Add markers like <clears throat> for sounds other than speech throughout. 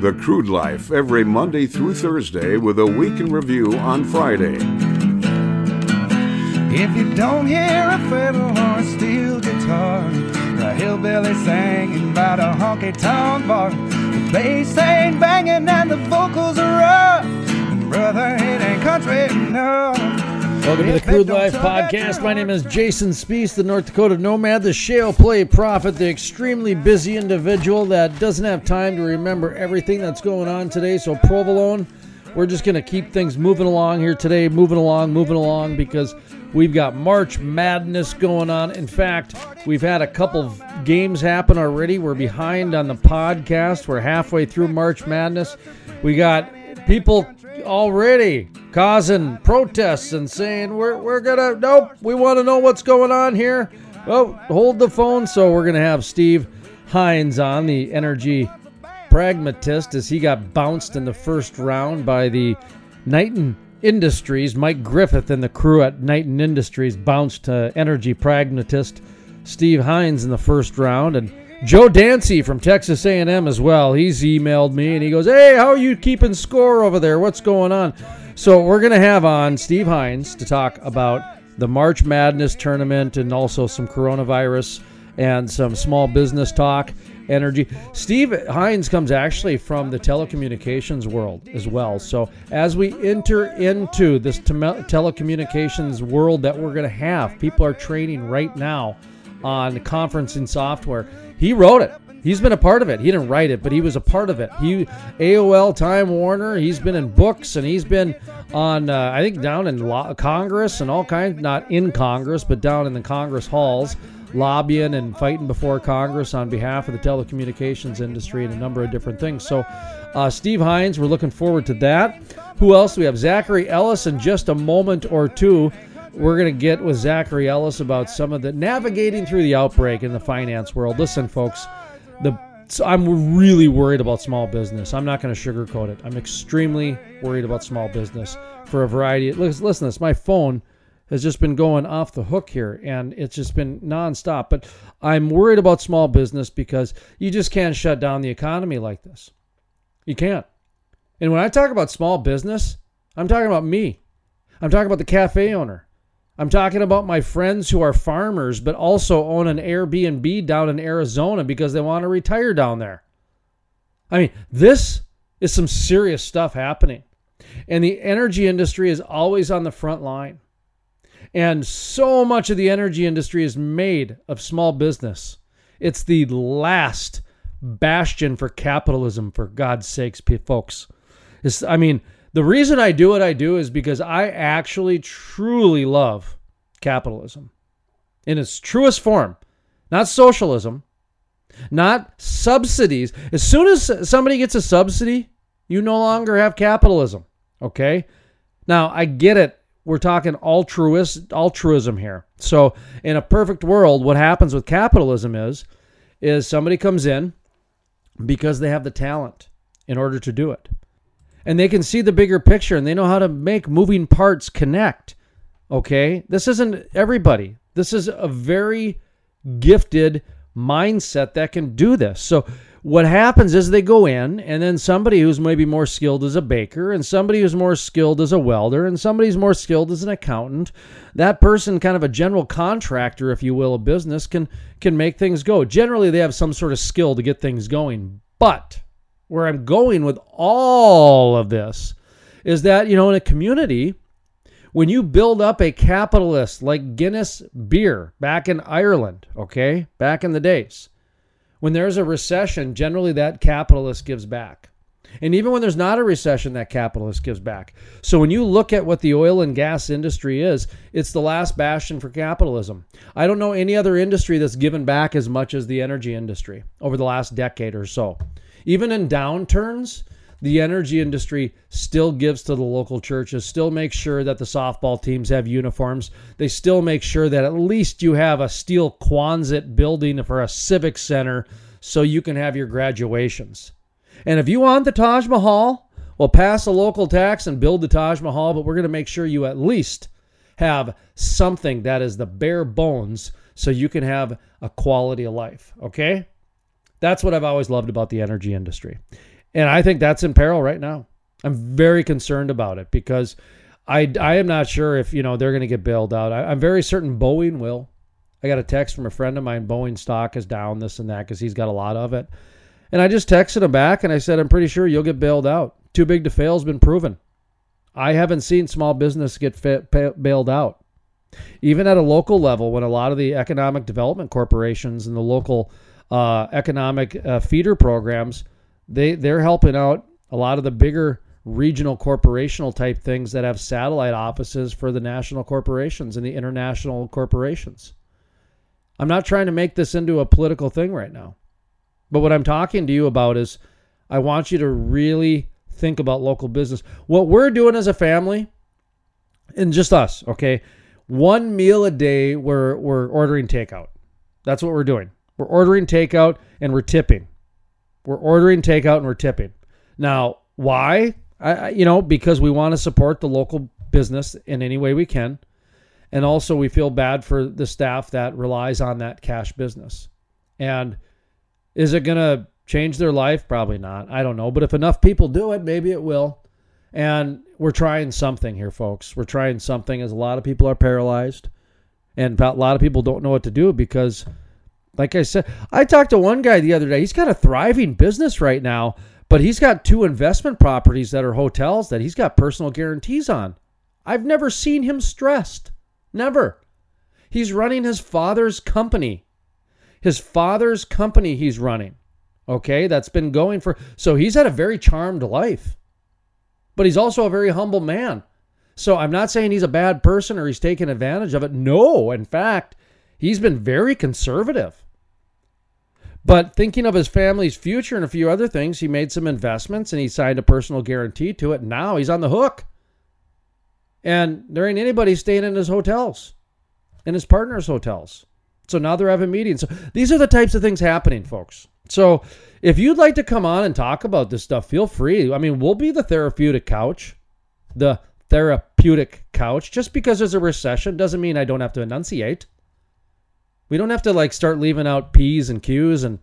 The Crude Life, every Monday through Thursday, with a week in review on Friday. If you don't hear a fiddle or a steel guitar, a hillbilly singing by the honky tonk bar, the bass ain't banging and the vocals are rough. Brother, it ain't country enough. Welcome to the Crude Life Podcast. My name is Jason Spiess, the North Dakota Nomad, the shale play prophet, the extremely busy individual that doesn't have time to remember everything that's going on today. So, provolone, we're just going to keep things moving along here today, moving along, moving along, because we've got March Madness going on. In fact, we've had a couple of games happen already. We're behind on the podcast. We're halfway through March Madness. We got people already causing protests and saying we're, we're gonna nope we want to know what's going on here oh hold the phone so we're gonna have steve hines on the energy pragmatist as he got bounced in the first round by the knighton industries mike griffith and the crew at knighton industries bounced to energy pragmatist steve hines in the first round and Joe Dancy from Texas A&M as well. He's emailed me and he goes, "Hey, how are you keeping score over there? What's going on?" So we're gonna have on Steve Hines to talk about the March Madness tournament and also some coronavirus and some small business talk, energy. Steve Hines comes actually from the telecommunications world as well. So as we enter into this tele- telecommunications world that we're gonna have, people are training right now on conferencing software. He wrote it. He's been a part of it. He didn't write it, but he was a part of it. He AOL, Time Warner. He's been in books and he's been on, uh, I think, down in lo- Congress and all kinds. Not in Congress, but down in the Congress halls, lobbying and fighting before Congress on behalf of the telecommunications industry and a number of different things. So, uh, Steve Hines, we're looking forward to that. Who else? We have Zachary Ellis in just a moment or two we're going to get with Zachary Ellis about some of the navigating through the outbreak in the finance world. Listen, folks, the so I'm really worried about small business. I'm not going to sugarcoat it. I'm extremely worried about small business for a variety. Listen, listen, this my phone has just been going off the hook here, and it's just been nonstop. But I'm worried about small business because you just can't shut down the economy like this. You can't. And when I talk about small business, I'm talking about me. I'm talking about the cafe owner. I'm talking about my friends who are farmers but also own an Airbnb down in Arizona because they want to retire down there. I mean, this is some serious stuff happening. And the energy industry is always on the front line. And so much of the energy industry is made of small business. It's the last bastion for capitalism, for God's sakes, folks. It's, I mean, the reason I do what I do is because I actually truly love capitalism in its truest form, not socialism, not subsidies. As soon as somebody gets a subsidy, you no longer have capitalism. Okay? Now, I get it. We're talking altruist altruism here. So, in a perfect world, what happens with capitalism is is somebody comes in because they have the talent in order to do it and they can see the bigger picture and they know how to make moving parts connect. Okay? This isn't everybody. This is a very gifted mindset that can do this. So what happens is they go in and then somebody who's maybe more skilled as a baker and somebody who's more skilled as a welder and somebody who's more skilled as an accountant that person kind of a general contractor if you will a business can can make things go generally they have some sort of skill to get things going but where I'm going with all of this is that, you know, in a community, when you build up a capitalist like Guinness beer back in Ireland, okay, back in the days, when there's a recession, generally that capitalist gives back. And even when there's not a recession, that capitalist gives back. So when you look at what the oil and gas industry is, it's the last bastion for capitalism. I don't know any other industry that's given back as much as the energy industry over the last decade or so. Even in downturns, the energy industry still gives to the local churches, still makes sure that the softball teams have uniforms. They still make sure that at least you have a steel Quonset building for a civic center so you can have your graduations. And if you want the Taj Mahal, well, pass a local tax and build the Taj Mahal, but we're going to make sure you at least have something that is the bare bones so you can have a quality of life. Okay? That's what I've always loved about the energy industry. And I think that's in peril right now. I'm very concerned about it because I, I am not sure if, you know, they're going to get bailed out. I, I'm very certain Boeing will. I got a text from a friend of mine. Boeing stock is down, this and that, because he's got a lot of it. And I just texted him back and I said, I'm pretty sure you'll get bailed out. Too big to fail has been proven. I haven't seen small business get bailed out. Even at a local level, when a lot of the economic development corporations and the local uh, economic uh, feeder programs, they they're helping out a lot of the bigger regional corporational type things that have satellite offices for the national corporations and the international corporations. I'm not trying to make this into a political thing right now. But what I'm talking to you about is I want you to really think about local business. What we're doing as a family, and just us, okay? One meal a day, we're, we're ordering takeout. That's what we're doing. We're ordering takeout and we're tipping. We're ordering takeout and we're tipping. Now, why? I, you know, because we want to support the local business in any way we can. And also, we feel bad for the staff that relies on that cash business. And is it going to change their life? Probably not. I don't know. But if enough people do it, maybe it will. And we're trying something here, folks. We're trying something as a lot of people are paralyzed. And a lot of people don't know what to do because, like I said, I talked to one guy the other day. He's got a thriving business right now, but he's got two investment properties that are hotels that he's got personal guarantees on. I've never seen him stressed. Never. He's running his father's company his father's company he's running. Okay, that's been going for so he's had a very charmed life. But he's also a very humble man. So I'm not saying he's a bad person or he's taking advantage of it. No, in fact, he's been very conservative. But thinking of his family's future and a few other things, he made some investments and he signed a personal guarantee to it. Now he's on the hook. And there ain't anybody staying in his hotels, in his partner's hotels. So now they're having meetings. So these are the types of things happening, folks. So if you'd like to come on and talk about this stuff, feel free. I mean, we'll be the therapeutic couch, the therapeutic couch. Just because there's a recession doesn't mean I don't have to enunciate. We don't have to like start leaving out P's and Q's and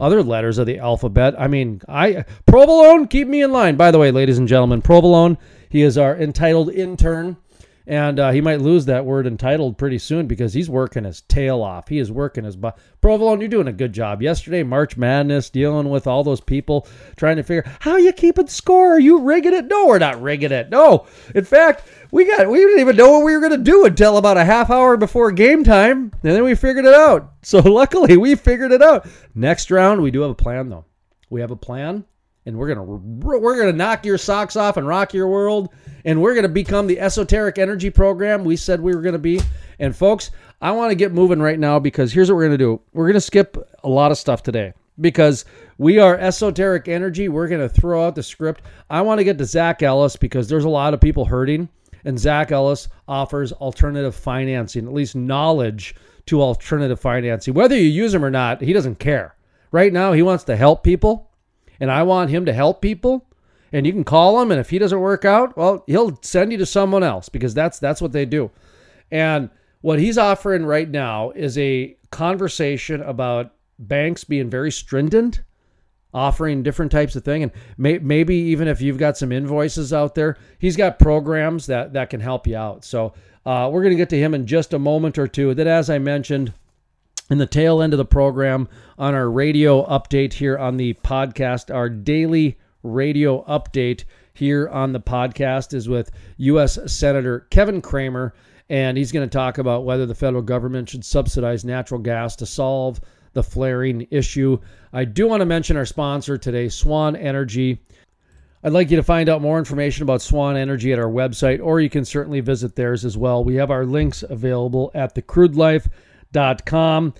other letters of the alphabet. I mean, I provolone, keep me in line. By the way, ladies and gentlemen, provolone, he is our entitled intern and uh, he might lose that word entitled pretty soon because he's working his tail off. He is working his butt. Provolone, you're doing a good job. Yesterday, March Madness, dealing with all those people trying to figure how you keeping score. Are you rigging it? No, we're not rigging it. No, in fact, we got we didn't even know what we were going to do until about a half hour before game time, and then we figured it out. So <laughs> luckily, we figured it out. Next round, we do have a plan though. We have a plan and we're gonna we're gonna knock your socks off and rock your world and we're gonna become the esoteric energy program we said we were gonna be. And folks i want to get moving right now because here's what we're gonna do. We're gonna skip a lot of stuff today because we are esoteric energy. We're gonna throw out the script. I want to get to zach ellis because there's a lot of people hurting. And zach ellis offers alternative financing at least knowledge to alternative financing. Whether you use him or not he doesn't care. Right now he wants to help people. And I want him to help people, and you can call him, and if he doesn't work out, well, he'll send you to someone else because that's that's what they do. And what he's offering right now is a conversation about banks being very stringent, offering different types of thing, and may, maybe even if you've got some invoices out there, he's got programs that that can help you out. So uh, we're going to get to him in just a moment or two. That, as I mentioned, in the tail end of the program on our radio update here on the podcast. Our daily radio update here on the podcast is with U.S. Senator Kevin Cramer, and he's going to talk about whether the federal government should subsidize natural gas to solve the flaring issue. I do want to mention our sponsor today, Swan Energy. I'd like you to find out more information about Swan Energy at our website, or you can certainly visit theirs as well. We have our links available at the Crude com.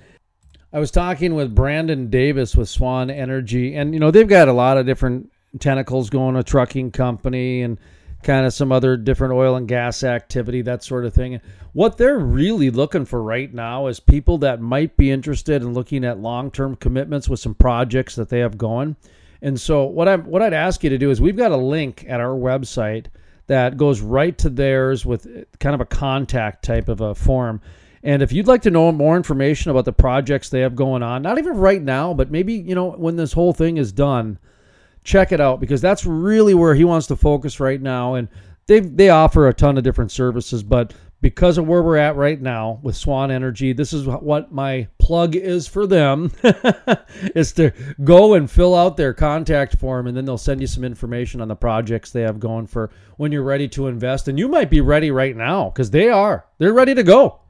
I was talking with Brandon Davis with Swan Energy, and you know they've got a lot of different tentacles going, a trucking company, and kind of some other different oil and gas activity, that sort of thing. What they're really looking for right now is people that might be interested in looking at long-term commitments with some projects that they have going. And so what I'm what I'd ask you to do is we've got a link at our website that goes right to theirs with kind of a contact type of a form. And if you'd like to know more information about the projects they have going on, not even right now, but maybe, you know, when this whole thing is done, check it out because that's really where he wants to focus right now. And they they offer a ton of different services, but because of where we're at right now with Swan Energy, this is what my plug is for them <laughs> is to go and fill out their contact form and then they'll send you some information on the projects they have going for when you're ready to invest and you might be ready right now cuz they are. They're ready to go.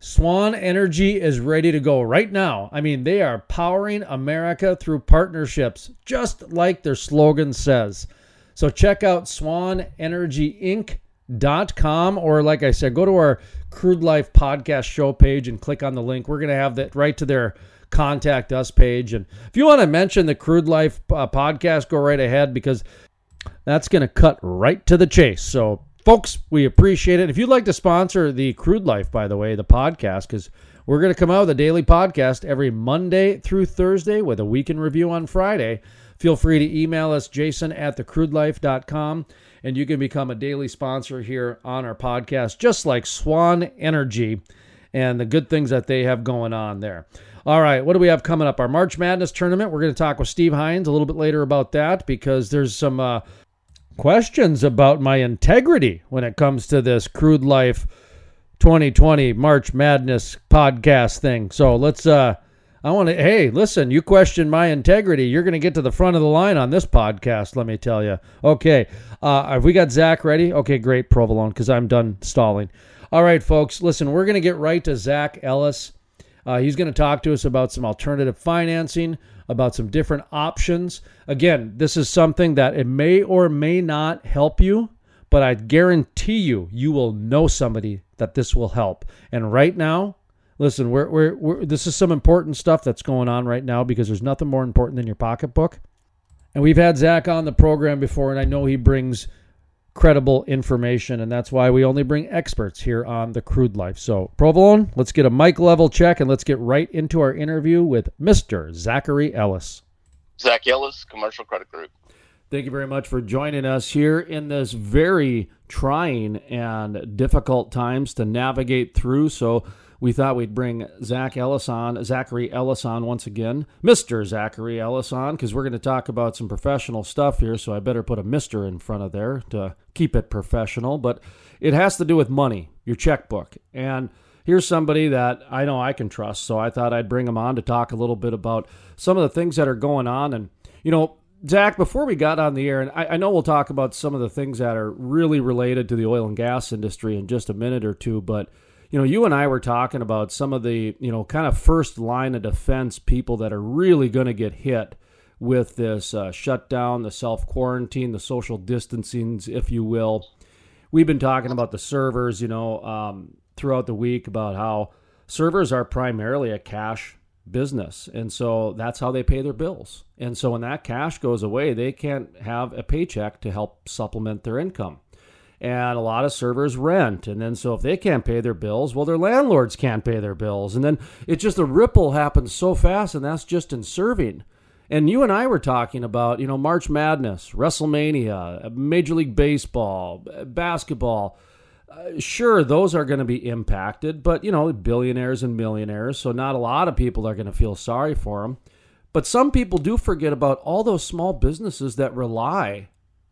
Swan Energy is ready to go right now. I mean, they are powering America through partnerships just like their slogan says. So check out Swan Energy Inc dot com or like i said go to our crude life podcast show page and click on the link we're going to have that right to their contact us page and if you want to mention the crude life uh, podcast go right ahead because that's going to cut right to the chase so folks we appreciate it if you'd like to sponsor the crude life by the way the podcast because we're going to come out with a daily podcast every monday through thursday with a weekend review on friday feel free to email us jason at thecrudelife.com and you can become a daily sponsor here on our podcast, just like Swan Energy and the good things that they have going on there. All right, what do we have coming up? Our March Madness tournament. We're going to talk with Steve Hines a little bit later about that because there's some uh, questions about my integrity when it comes to this crude life 2020 March Madness podcast thing. So let's uh I want to, hey, listen, you question my integrity. You're going to get to the front of the line on this podcast, let me tell you. Okay. Uh, have we got Zach ready? Okay, great, Provolone, because I'm done stalling. All right, folks, listen, we're going to get right to Zach Ellis. Uh, he's going to talk to us about some alternative financing, about some different options. Again, this is something that it may or may not help you, but I guarantee you, you will know somebody that this will help. And right now, listen, we're, we're, we're, this is some important stuff that's going on right now because there's nothing more important than your pocketbook. And we've had Zach on the program before, and I know he brings credible information, and that's why we only bring experts here on the crude life. So, Provolone, let's get a mic level check and let's get right into our interview with Mr. Zachary Ellis. Zach Ellis, Commercial Credit Group. Thank you very much for joining us here in this very trying and difficult times to navigate through. So, we thought we'd bring Zach Ellis on, Zachary Ellis on once again, Mr. Zachary Ellis on, because we're going to talk about some professional stuff here. So I better put a Mr. in front of there to keep it professional. But it has to do with money, your checkbook. And here's somebody that I know I can trust. So I thought I'd bring him on to talk a little bit about some of the things that are going on. And, you know, Zach, before we got on the air, and I, I, know we'll talk about some of the things that are really related to the oil and gas industry in just a minute or two, but you know, you and I were talking about some of the, you know, kind of first line of defense people that are really going to get hit with this uh, shutdown, the self quarantine, the social distancing, if you will. We've been talking about the servers, you know, um, throughout the week about how servers are primarily a cash business. And so that's how they pay their bills. And so when that cash goes away, they can't have a paycheck to help supplement their income and a lot of servers rent. And then so if they can't pay their bills well their landlords can't pay their bills. And then it just the ripple happens so fast and that's just in serving. And you and I were talking about you know March Madness WrestleMania Major League Baseball basketball. Uh, sure those are going to be impacted but you know billionaires and millionaires so not a lot of people are going to feel sorry for them but some people do forget about all those small businesses that rely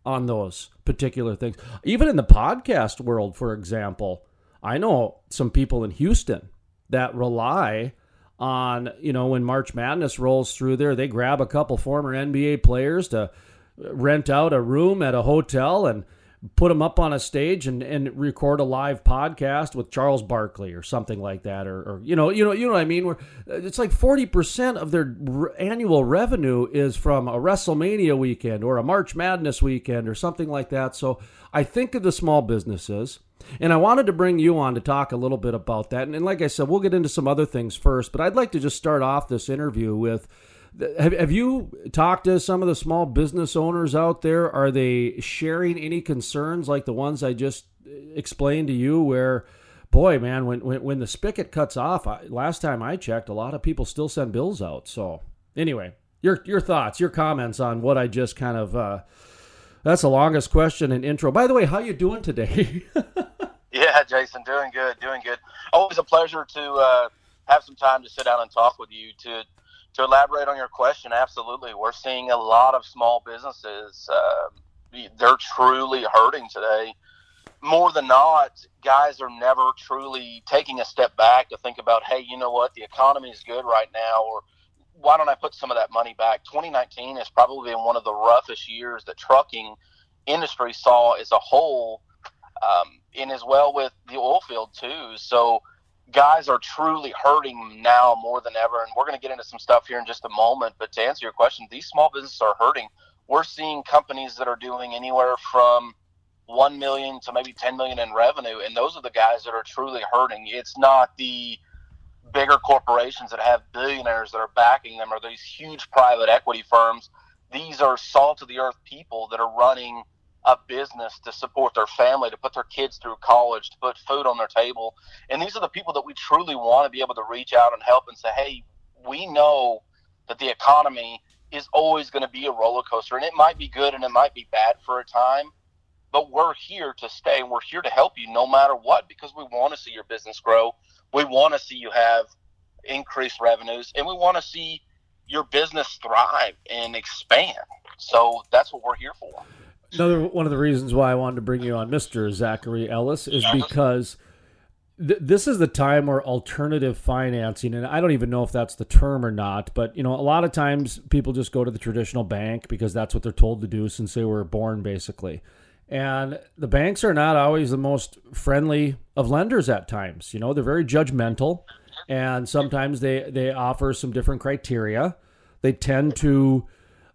on those particular things. Even in the podcast world, for example, I know some people in Houston that rely on, you know, when March Madness rolls through there, they grab a couple former NBA players to rent out a room at a hotel and put them up on a stage and, and record a live podcast with Charles Barkley or something like that, or, or you know, you know, you know what I mean. Where uh, it's like forty percent of their annual revenue is from a WrestleMania weekend or a March Madness weekend or something like that. So I think of the small businesses. And I wanted to bring you on to talk a little bit about that. And, and like I said, we'll get into some other things first, but I'd like to just start off this interview with have, have you talked to some of the small business owners out there? Are they sharing any concerns like the ones I just explained to you where boy man when when, when the spigot cuts off I, last time i checked a lot of people still send bills out. So anyway your your thoughts your comments on what i just kind of uh that's the longest question and intro. By the way how you doing today? <laughs> Yeah jason doing good doing good. Always a pleasure to uh have some time to sit down and talk with you to to elaborate on your question, absolutely, we're seeing a lot of small businesses. Uh, they're truly hurting today. More than not, guys are never truly taking a step back to think about, hey, you know what, the economy is good right now, or why don't I put some of that money back? 2019 has probably been one of the roughest years that trucking industry saw as a whole, um, and as well with the oil field too. So guys are truly hurting now more than ever. And we're going to get into some stuff here in just a moment. But to answer your question, these small businesses are hurting. We're seeing companies that are doing anywhere from 1 million to maybe 10 million in revenue. And those are the guys that are truly hurting. It's not the bigger corporations that have billionaires that are backing them or these huge private equity firms. These are salt of the earth people that are running a business to support their family, to put their kids through college, to put food on their table. And these are the people that we truly want to be able to reach out and help and say, hey, we know that the economy is always going to be a roller coaster and it might be good and it might be bad for a time, but we're here to stay and we're here to help you no matter what because we want to see your business grow. We want to see you have increased revenues and we want to see your business thrive and expand. So that's what we're here for. Another one of the reasons why I wanted to bring you on, Mr. Zachary Ellis, is because th- this is the time where alternative financing, and I don't even know if that's the term or not, but you know, a lot of times people just go to the traditional bank because that's what they're told to do since they were born, basically. And the banks are not always the most friendly of lenders at times. You know, they're very judgmental, and sometimes they they offer some different criteria. They tend to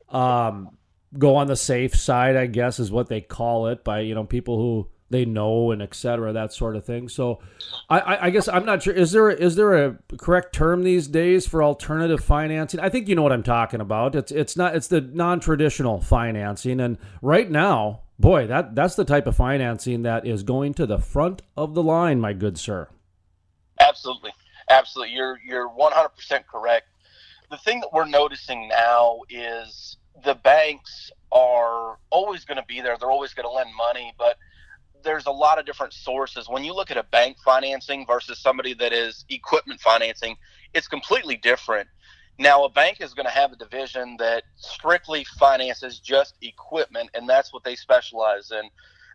um, go on the safe side, I guess, is what they call it by you know people who they know and etc. That sort of thing. So, I, I guess I'm not sure. Is there is there a correct term these days for alternative financing? I think you know what I'm talking about. It's it's not it's the non traditional financing, and right now, boy, that that's the type of financing that is going to the front of the line, my good sir. Absolutely, absolutely. You're you're 100 percent correct. The thing that we're noticing now is the banks are always going to be there. They're always going to lend money, but there's a lot of different sources. When you look at a bank financing versus somebody that is equipment financing, it's completely different. Now, a bank is going to have a division that strictly finances just equipment, and that's what they specialize in.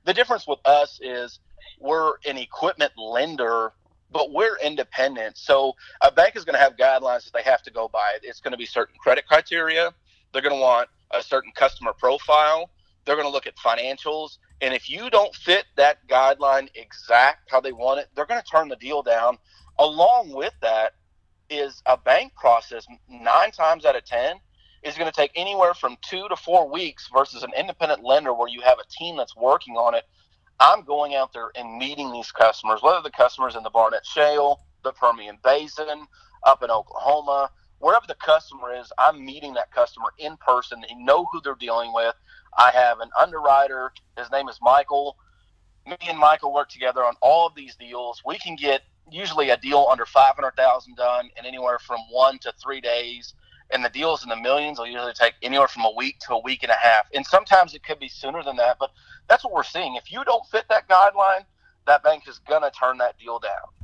The difference with us is we're an equipment lender, but we're independent. So a bank is going to have guidelines that they have to go by. It's going to be certain credit criteria they're going to want a certain customer profile. They're going to look at financials. And if you don't fit that guideline exact how they want it, they're going to turn the deal down. Along with that is a bank process, nine times out of 10, is going to take anywhere from two to four weeks versus an independent lender where you have a team that's working on it. I'm going out there and meeting these customers, whether the customers in the Barnett Shale, the Permian Basin, up in Oklahoma, wherever the customer is, I'm meeting that customer in person and know who they're dealing with. I have an underwriter. His name is Michael. Me and Michael work together on all of these deals. We can get usually a deal under 500,000 done in anywhere from one to three days. And the deals in the millions will usually take anywhere from a week to a week and a half. And sometimes it could be sooner than that, but that's what we're seeing. If you don't fit that guideline, that bank is going to turn that deal down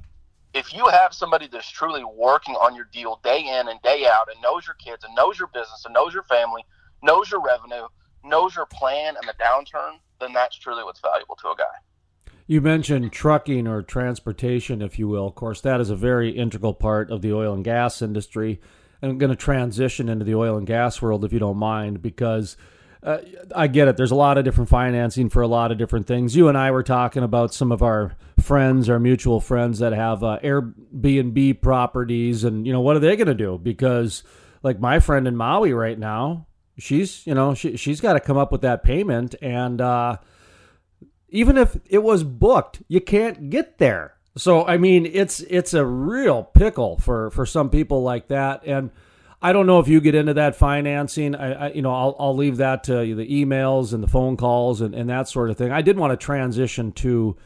if you have somebody that's truly working on your deal day in and day out and knows your kids and knows your business and knows your family, knows your revenue, knows your plan and the downturn, then that's truly what's valuable to a guy. You mentioned trucking or transportation, if you will. Of course, that is a very integral part of the oil and gas industry. I'm going to transition into the oil and gas world, if you don't mind, because uh, I get it. There's a lot of different financing for a lot of different things. You and I were talking about some of our friends, our mutual friends that have uh, Airbnb properties, and you know what are they going to do? Because like my friend in Maui right now, she's you know she she's got to come up with that payment, and uh, even if it was booked, you can't get there. So I mean, it's it's a real pickle for for some people like that, and I don't know if you get into that financing. I, I, you know, I'll, I'll leave that to the emails and the phone calls and, and that sort of thing. I did want to transition to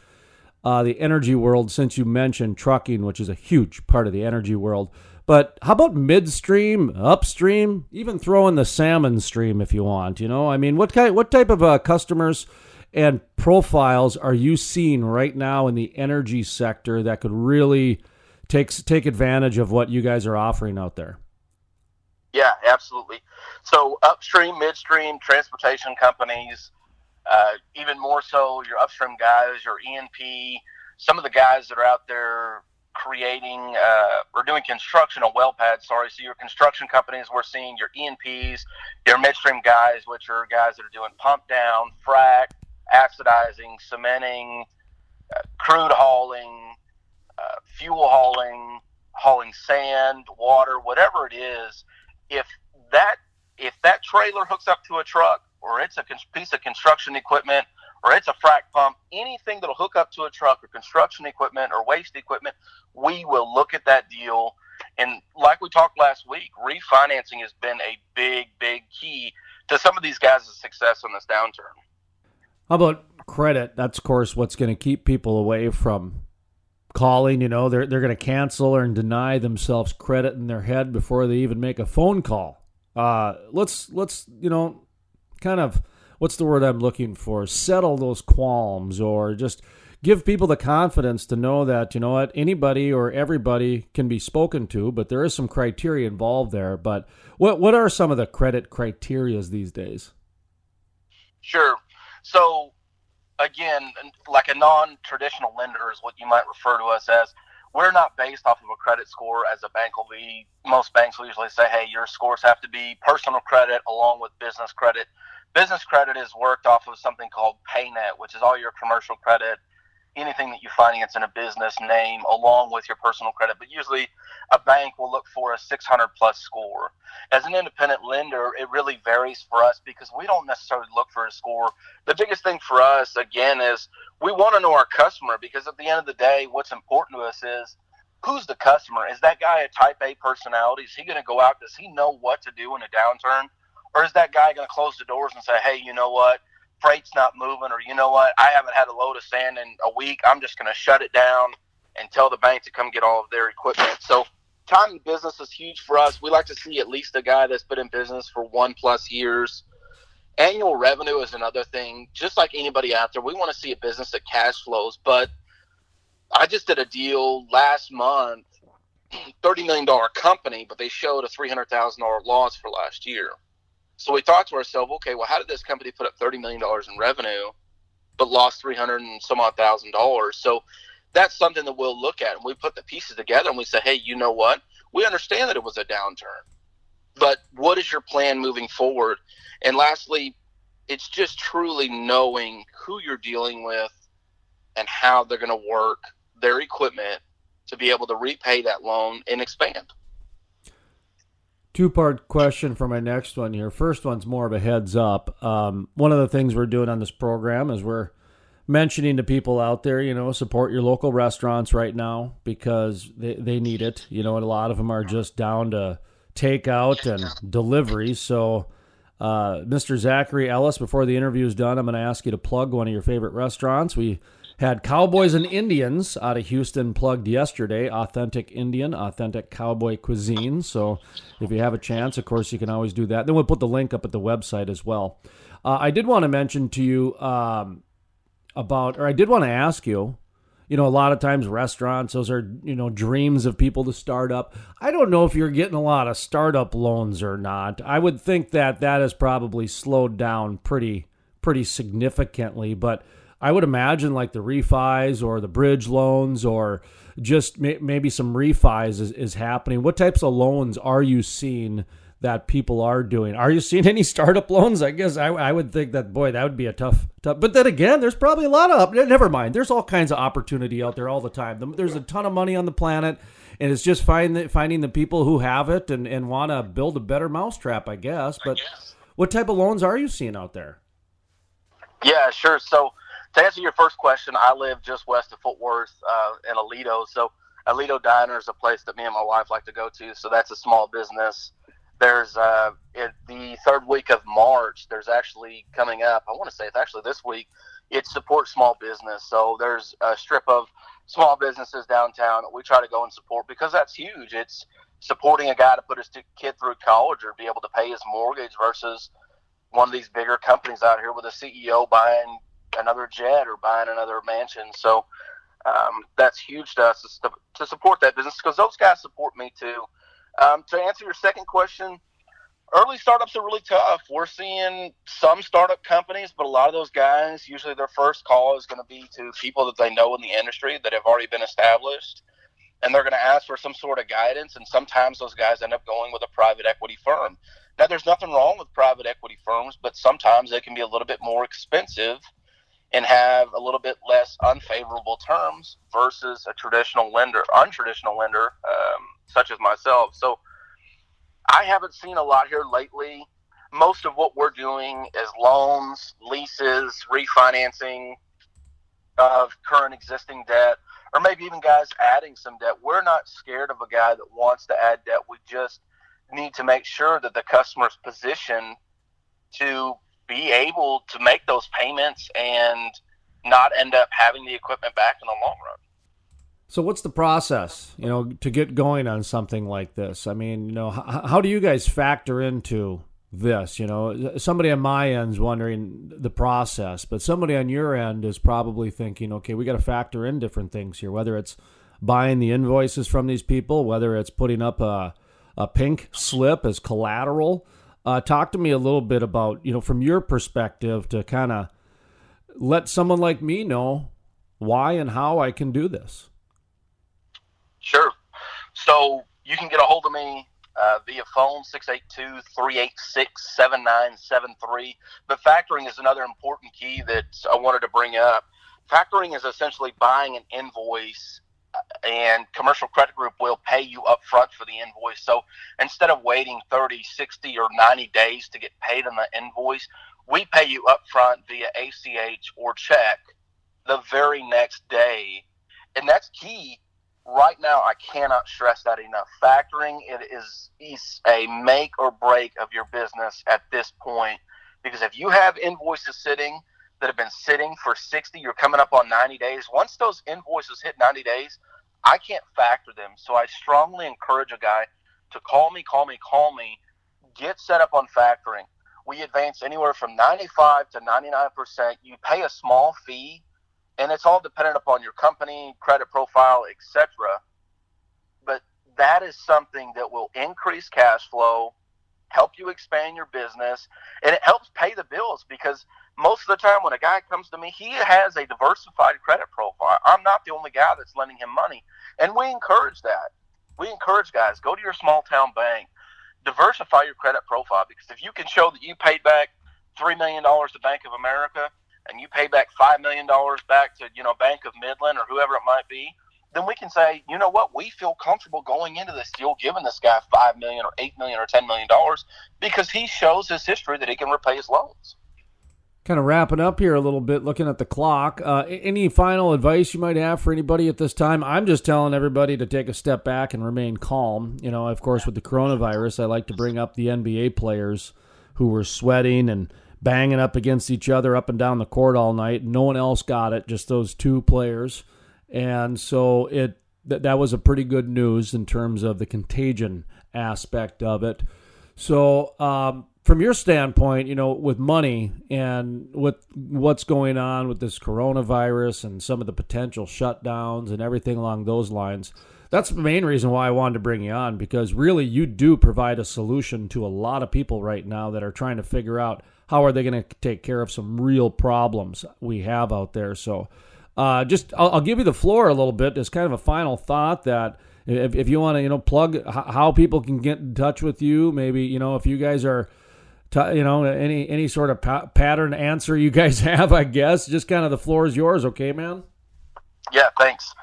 uh, the energy world since you mentioned trucking, which is a huge part of the energy world. But how about midstream, upstream, even throw in the salmon stream if you want? You know, I mean, what kind, what type of uh, customers and profiles are you seeing right now in the energy sector that could really take take advantage of what you guys are offering out there? Yeah, absolutely. So upstream, midstream, transportation companies, uh, even more so your upstream guys, your E&P, some of the guys that are out there creating uh, or doing construction on well pads. Sorry, so your construction companies, we're seeing your E&Ps, your midstream guys, which are guys that are doing pump down, frac, acidizing, cementing, uh, crude hauling, uh, fuel hauling, hauling sand, water, whatever it is. If that if that trailer hooks up to a truck or it's a piece of construction equipment or it's a frac pump, anything that'll hook up to a truck or construction equipment or waste equipment, we will look at that deal. And like we talked last week, refinancing has been a big, big key to some of these guys' success in this downturn. How about credit? That's, of course, what's going to keep people away from calling. You know, they're, they're going to cancel or deny themselves credit in their head before they even make a phone call. Uh, let's, let's, you know, kind of what's the word I'm looking for? Settle those qualms or just give people the confidence to know that, you know what, anybody or everybody can be spoken to, but there is some criteria involved there. But what what are some of the credit criterias these days? Sure. So again, like a non-traditional lender is what you might refer to us as. We're not based off of a credit score as a bank will be. Most banks will usually say, "Hey, your scores have to be personal credit along with business credit." Business credit is worked off of something called PayNet, which is all your commercial credit, anything that you finance in a business name along with your personal credit. But usually a bank will look for a 600 plus score. As an independent lender, it really varies for us because we don't necessarily look for a score. The biggest thing for us, again, is we want to know our customer because at the end of the day, what's important to us is who's the customer? Is that guy a type A personality? Is he going to go out? Does he know what to do in a downturn? Or is that guy going to close the doors and say, hey, you know what? Freight's not moving, or you know what? I haven't had a load of sand in a week. I'm just going to shut it down and tell the bank to come get all of their equipment. So, time in business is huge for us. We like to see at least a guy that's been in business for one plus years. Annual revenue is another thing. Just like anybody out there, we want to see a business that cash flows. But I just did a deal last month, <clears throat> $30 million company, but they showed a $300,000 loss for last year. So we thought to ourselves, okay, well, how did this company put up thirty million dollars in revenue, but lost three hundred and some odd thousand dollars? So that's something that we'll look at, and we put the pieces together, and we say, hey, you know what? We understand that it was a downturn, but what is your plan moving forward? And lastly, it's just truly knowing who you're dealing with and how they're going to work their equipment to be able to repay that loan and expand. Two part question for my next one here. First one's more of a heads up. Um, one of the things we're doing on this program is we're mentioning to people out there, you know, support your local restaurants right now because they, they need it. You know, and a lot of them are just down to takeout and delivery. So, uh, Mr. Zachary Ellis, before the interview is done, I'm going to ask you to plug one of your favorite restaurants. We had Cowboys and Indians out of Houston plugged yesterday. Authentic Indian, authentic cowboy cuisine. So if you have a chance, of course, you can always do that. Then we'll put the link up at the website as well. Uh, I did want to mention to you um, about, or I did want to ask you. You know, a lot of times restaurants, those are, you know, dreams of people to start up. I don't know if you're getting a lot of startup loans or not. I would think that that has probably slowed down pretty, pretty significantly. But I would imagine like the refis or the bridge loans or just may, maybe some refis is, is happening. What types of loans are you seeing that people are doing? Are you seeing any <laughs> startup loans? I guess I, I would think that boy that would be a tough tough. But then again, there's probably a lot of never mind. There's all kinds of opportunity out there all the time. There's a ton of money on the planet. And it's just find finding the people who have it and, and want to build a better mousetrap, I guess. But I guess. what type of loans are you seeing out there? Yeah, sure. So to answer your first question, I live just west of Fort Worth uh, in Aledo. So Aledo Diner is a place that me and my wife like to go to. So that's a small business. There's uh, the third week of March. There's actually coming up. I want to say it's actually this week. It supports small business. So there's a strip of small businesses downtown that we try to go and support because that's huge. It's supporting a guy to put his kid through college or be able to pay his mortgage versus one of these bigger companies out here with a CEO buying another jet or buying another mansion. So um, that's huge to us to, to support that business because those guys support me too. Um, to answer your second question, early startups are really tough. We're seeing some startup companies, but a lot of those guys, usually their first call is going to be to people that they know in the industry that have already been established. And they're going to ask for some sort of guidance. And sometimes those guys end up going with a private equity firm. Now, there's nothing wrong with private equity firms, but sometimes they can be a little bit more expensive and have a little bit less unfavorable terms versus a traditional lender, untraditional lender, um, such as myself. So, I haven't seen a lot here lately. Most of what we're doing is loans, leases, refinancing of current existing debt, or maybe even guys adding some debt. We're not scared of a guy that wants to add debt. We just need to make sure that the customer's positioned to be able to make those payments and not end up having the equipment back in the long run. So what's the process, you know, to get going on something like this? I mean, you know, how, how do you guys factor into this? You know, uh, somebody on my end's wondering the process, but somebody on your end is probably thinking, okay, we got to factor in different things here, whether it's buying the invoices from these people, whether it's putting up a, a pink slip as collateral. Uh, talk to me a little bit about, you know, from your perspective to kind of let someone like me know why and how I can do this. Sure. So you can get a hold of me uh, via phone 682-386-7973. But factoring is another important key that I wanted to bring up. Factoring is essentially buying an invoice and commercial credit group will pay you up front for the invoice. So instead of waiting 30, 60 or 90 days to get paid on the invoice, we pay you up front via ACH or check the very next day. And that's key right now, I cannot stress that enough. Factoring it is, is a make or break of your business at this point because if you have invoices sitting that have been sitting for 60, you're coming up on 90 days. Once those invoices hit 90 days, I can't factor them. So I strongly encourage a guy to call me, call me, call me, get set up on factoring. We advance anywhere from 95 to 99%. You pay a small fee and it's all dependent upon your company, credit profile, etc. But that is something that will increase cash flow, help you expand your business, and it helps pay the bills because most of the time when a guy comes to me, he has a diversified credit profile. I'm not the only guy that's lending him money, and we encourage that. We encourage guys go to your small town bank, diversify your credit profile because if you can show that you paid back three million dollars to Bank of America and you pay back five million dollars back to you know Bank of Midland or whoever it might be, then we can say, you know what, we feel comfortable going into this deal, giving this guy five million or eight million or ten million dollars because he shows his history that he can repay his loans. Kind of wrapping up here a little bit, looking at the clock. Uh, any final advice you might have for anybody at this time? I'm just telling everybody to take a step back and remain calm. You know, of course, with the coronavirus, I like to bring up the NBA players who were sweating and banging up against each other up and down the court all night. No one else got it, just those two players. And so it that that was a pretty good news in terms of the contagion aspect of it. So um, from your standpoint, you know, with money and with what's going on with this coronavirus and some of the potential shutdowns and everything along those lines, that's the main reason why I wanted to bring you on because really you do provide a solution to a lot of people right now that are trying to figure out how are they going to take care of some real problems we have out there. So, uh, just I'll, I'll, give you the floor a little bit as kind of a final thought that if, if you want to, you know, plug how people can get in touch with you, maybe you know if you guys are. You know any any sort of pa- pattern answer you guys <laughs> have i guess? Just kind of the floor is yours okay man? Yeah thanks.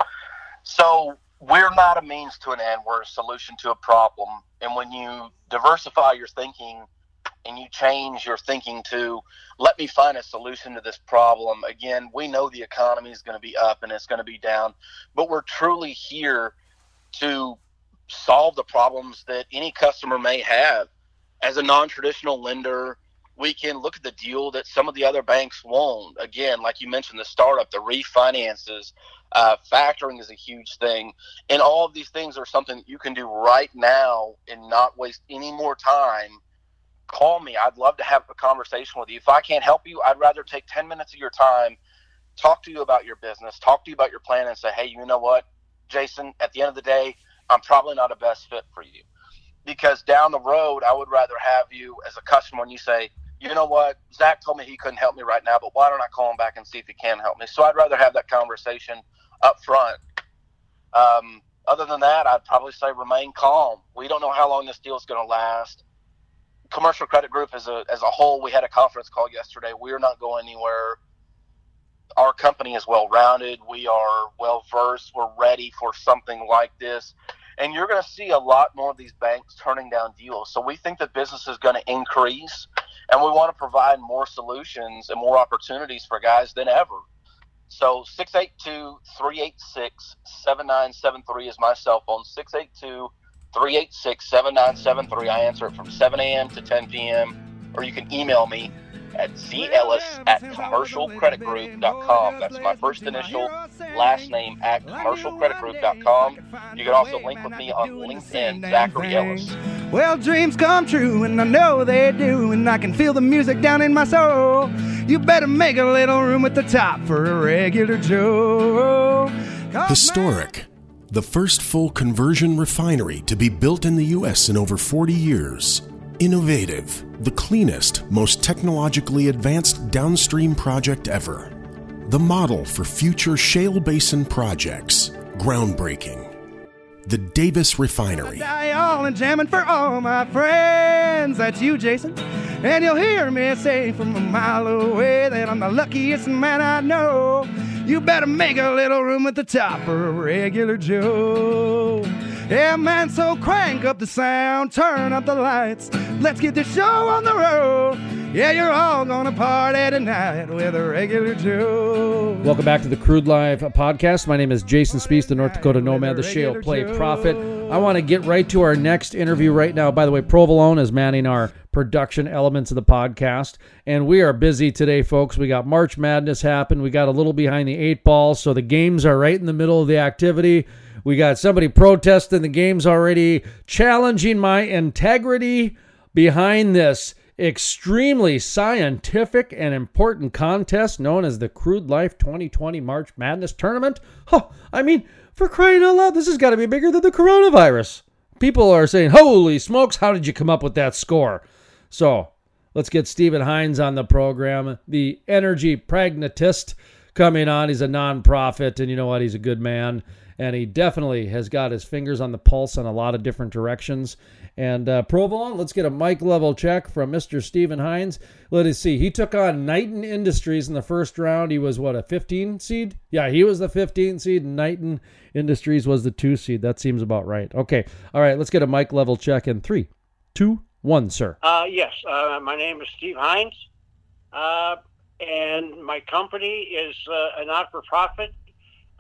So we're not a means to an end. We're a solution to a problem. And when you diversify your thinking and you change your thinking to let me find a solution to this problem again we know the economy is going to be up and it's going to be down but we're truly here to solve the problems that any customer may have as a non-traditional lender we can look at the deal that some of the other banks won't again like you mentioned the startup the refinances uh, factoring is a huge thing and all of these things are something that you can do right now and not waste any more time call me. I'd love to have a conversation with you. If I can't help you, I'd rather take 10 minutes of your time, talk to you about your business, talk to you about your plan, and say, hey, you know what, Jason, at the end of the day, I'm probably not a best fit for you. Because down the road, I would rather have you as a customer and you say, you know what, Zach told me he couldn't help me right now, but why don't I call him back and see if he can help me? So I'd rather have that conversation up front. Um, other than that, I'd probably say remain calm. We don't know how long this deal is going to last. Commercial Credit Group as a as a whole, we had a conference call yesterday. We're not going anywhere. Our company is well rounded. We are well versed. We're ready for something like this. And you're going to see a lot more of these banks turning down deals. So we think that business is going to increase, and we want to provide more solutions and more opportunities for guys than ever. So 682 386 7973 is my cell phone. 682 386 7973. I answer it from 7 a.m. to 10 p.m. Or you can email me at zellis at commercialcreditgroup.com. That's my first initial, last name at commercialcreditgroup.com. You can also link with me on LinkedIn, Zachary Ellis. Well, dreams come true, and I know they do, and I can feel the music down in my soul. You better make a little room at the top for a regular Joe. Historic. The first full conversion refinery to be built in the U.S. in over 40 years. Innovative, the cleanest, most technologically advanced downstream project ever. The model for future shale basin projects. Groundbreaking. The Davis Refinery. I All and jamming for all my friends. That's you, Jason. And you'll hear me say from a mile away that I'm the luckiest man I know. You better make a little room at the top for a regular Joe. Yeah, man, so crank up the sound, turn up the lights. Let's get the show on the road. Yeah, you're all gonna party tonight with a regular Joe. Welcome back to the Crude Life podcast. My name is Jason Spiess, the North Dakota Nomad, the Shale Play Prophet. I want to get right to our next interview right now. By the way, Provolone is manning our production elements of the podcast, and we are busy today, folks. We got March Madness happen. We got a little behind the eight ball, so the games are right in the middle of the activity. We got somebody protesting the games already, challenging my integrity behind this extremely scientific and important contest known as the Crude Life 2020 March Madness Tournament. I mean, for crying out loud, this has got to be bigger than the coronavirus. People are saying, Holy smokes, how did you come up with that score? So let's get Stephen Hines on the program, the energy pragmatist coming on. He's a nonprofit, and you know what? He's a good man and he definitely has got his fingers on the pulse in a lot of different directions. And uh, Provolone, let's get a mic level check from Mr. Stephen Hines. Let us see. He took on Knighton Industries in the first round. He was what a 15 seed? Yeah, he was the 15 seed. And Knighton Industries was the two seed. That seems about right. Okay, all right. Let's get a mic level check in three, two, one, sir. Uh, yes, uh, my name is Steve Hines, uh, and my company is uh, a not-for-profit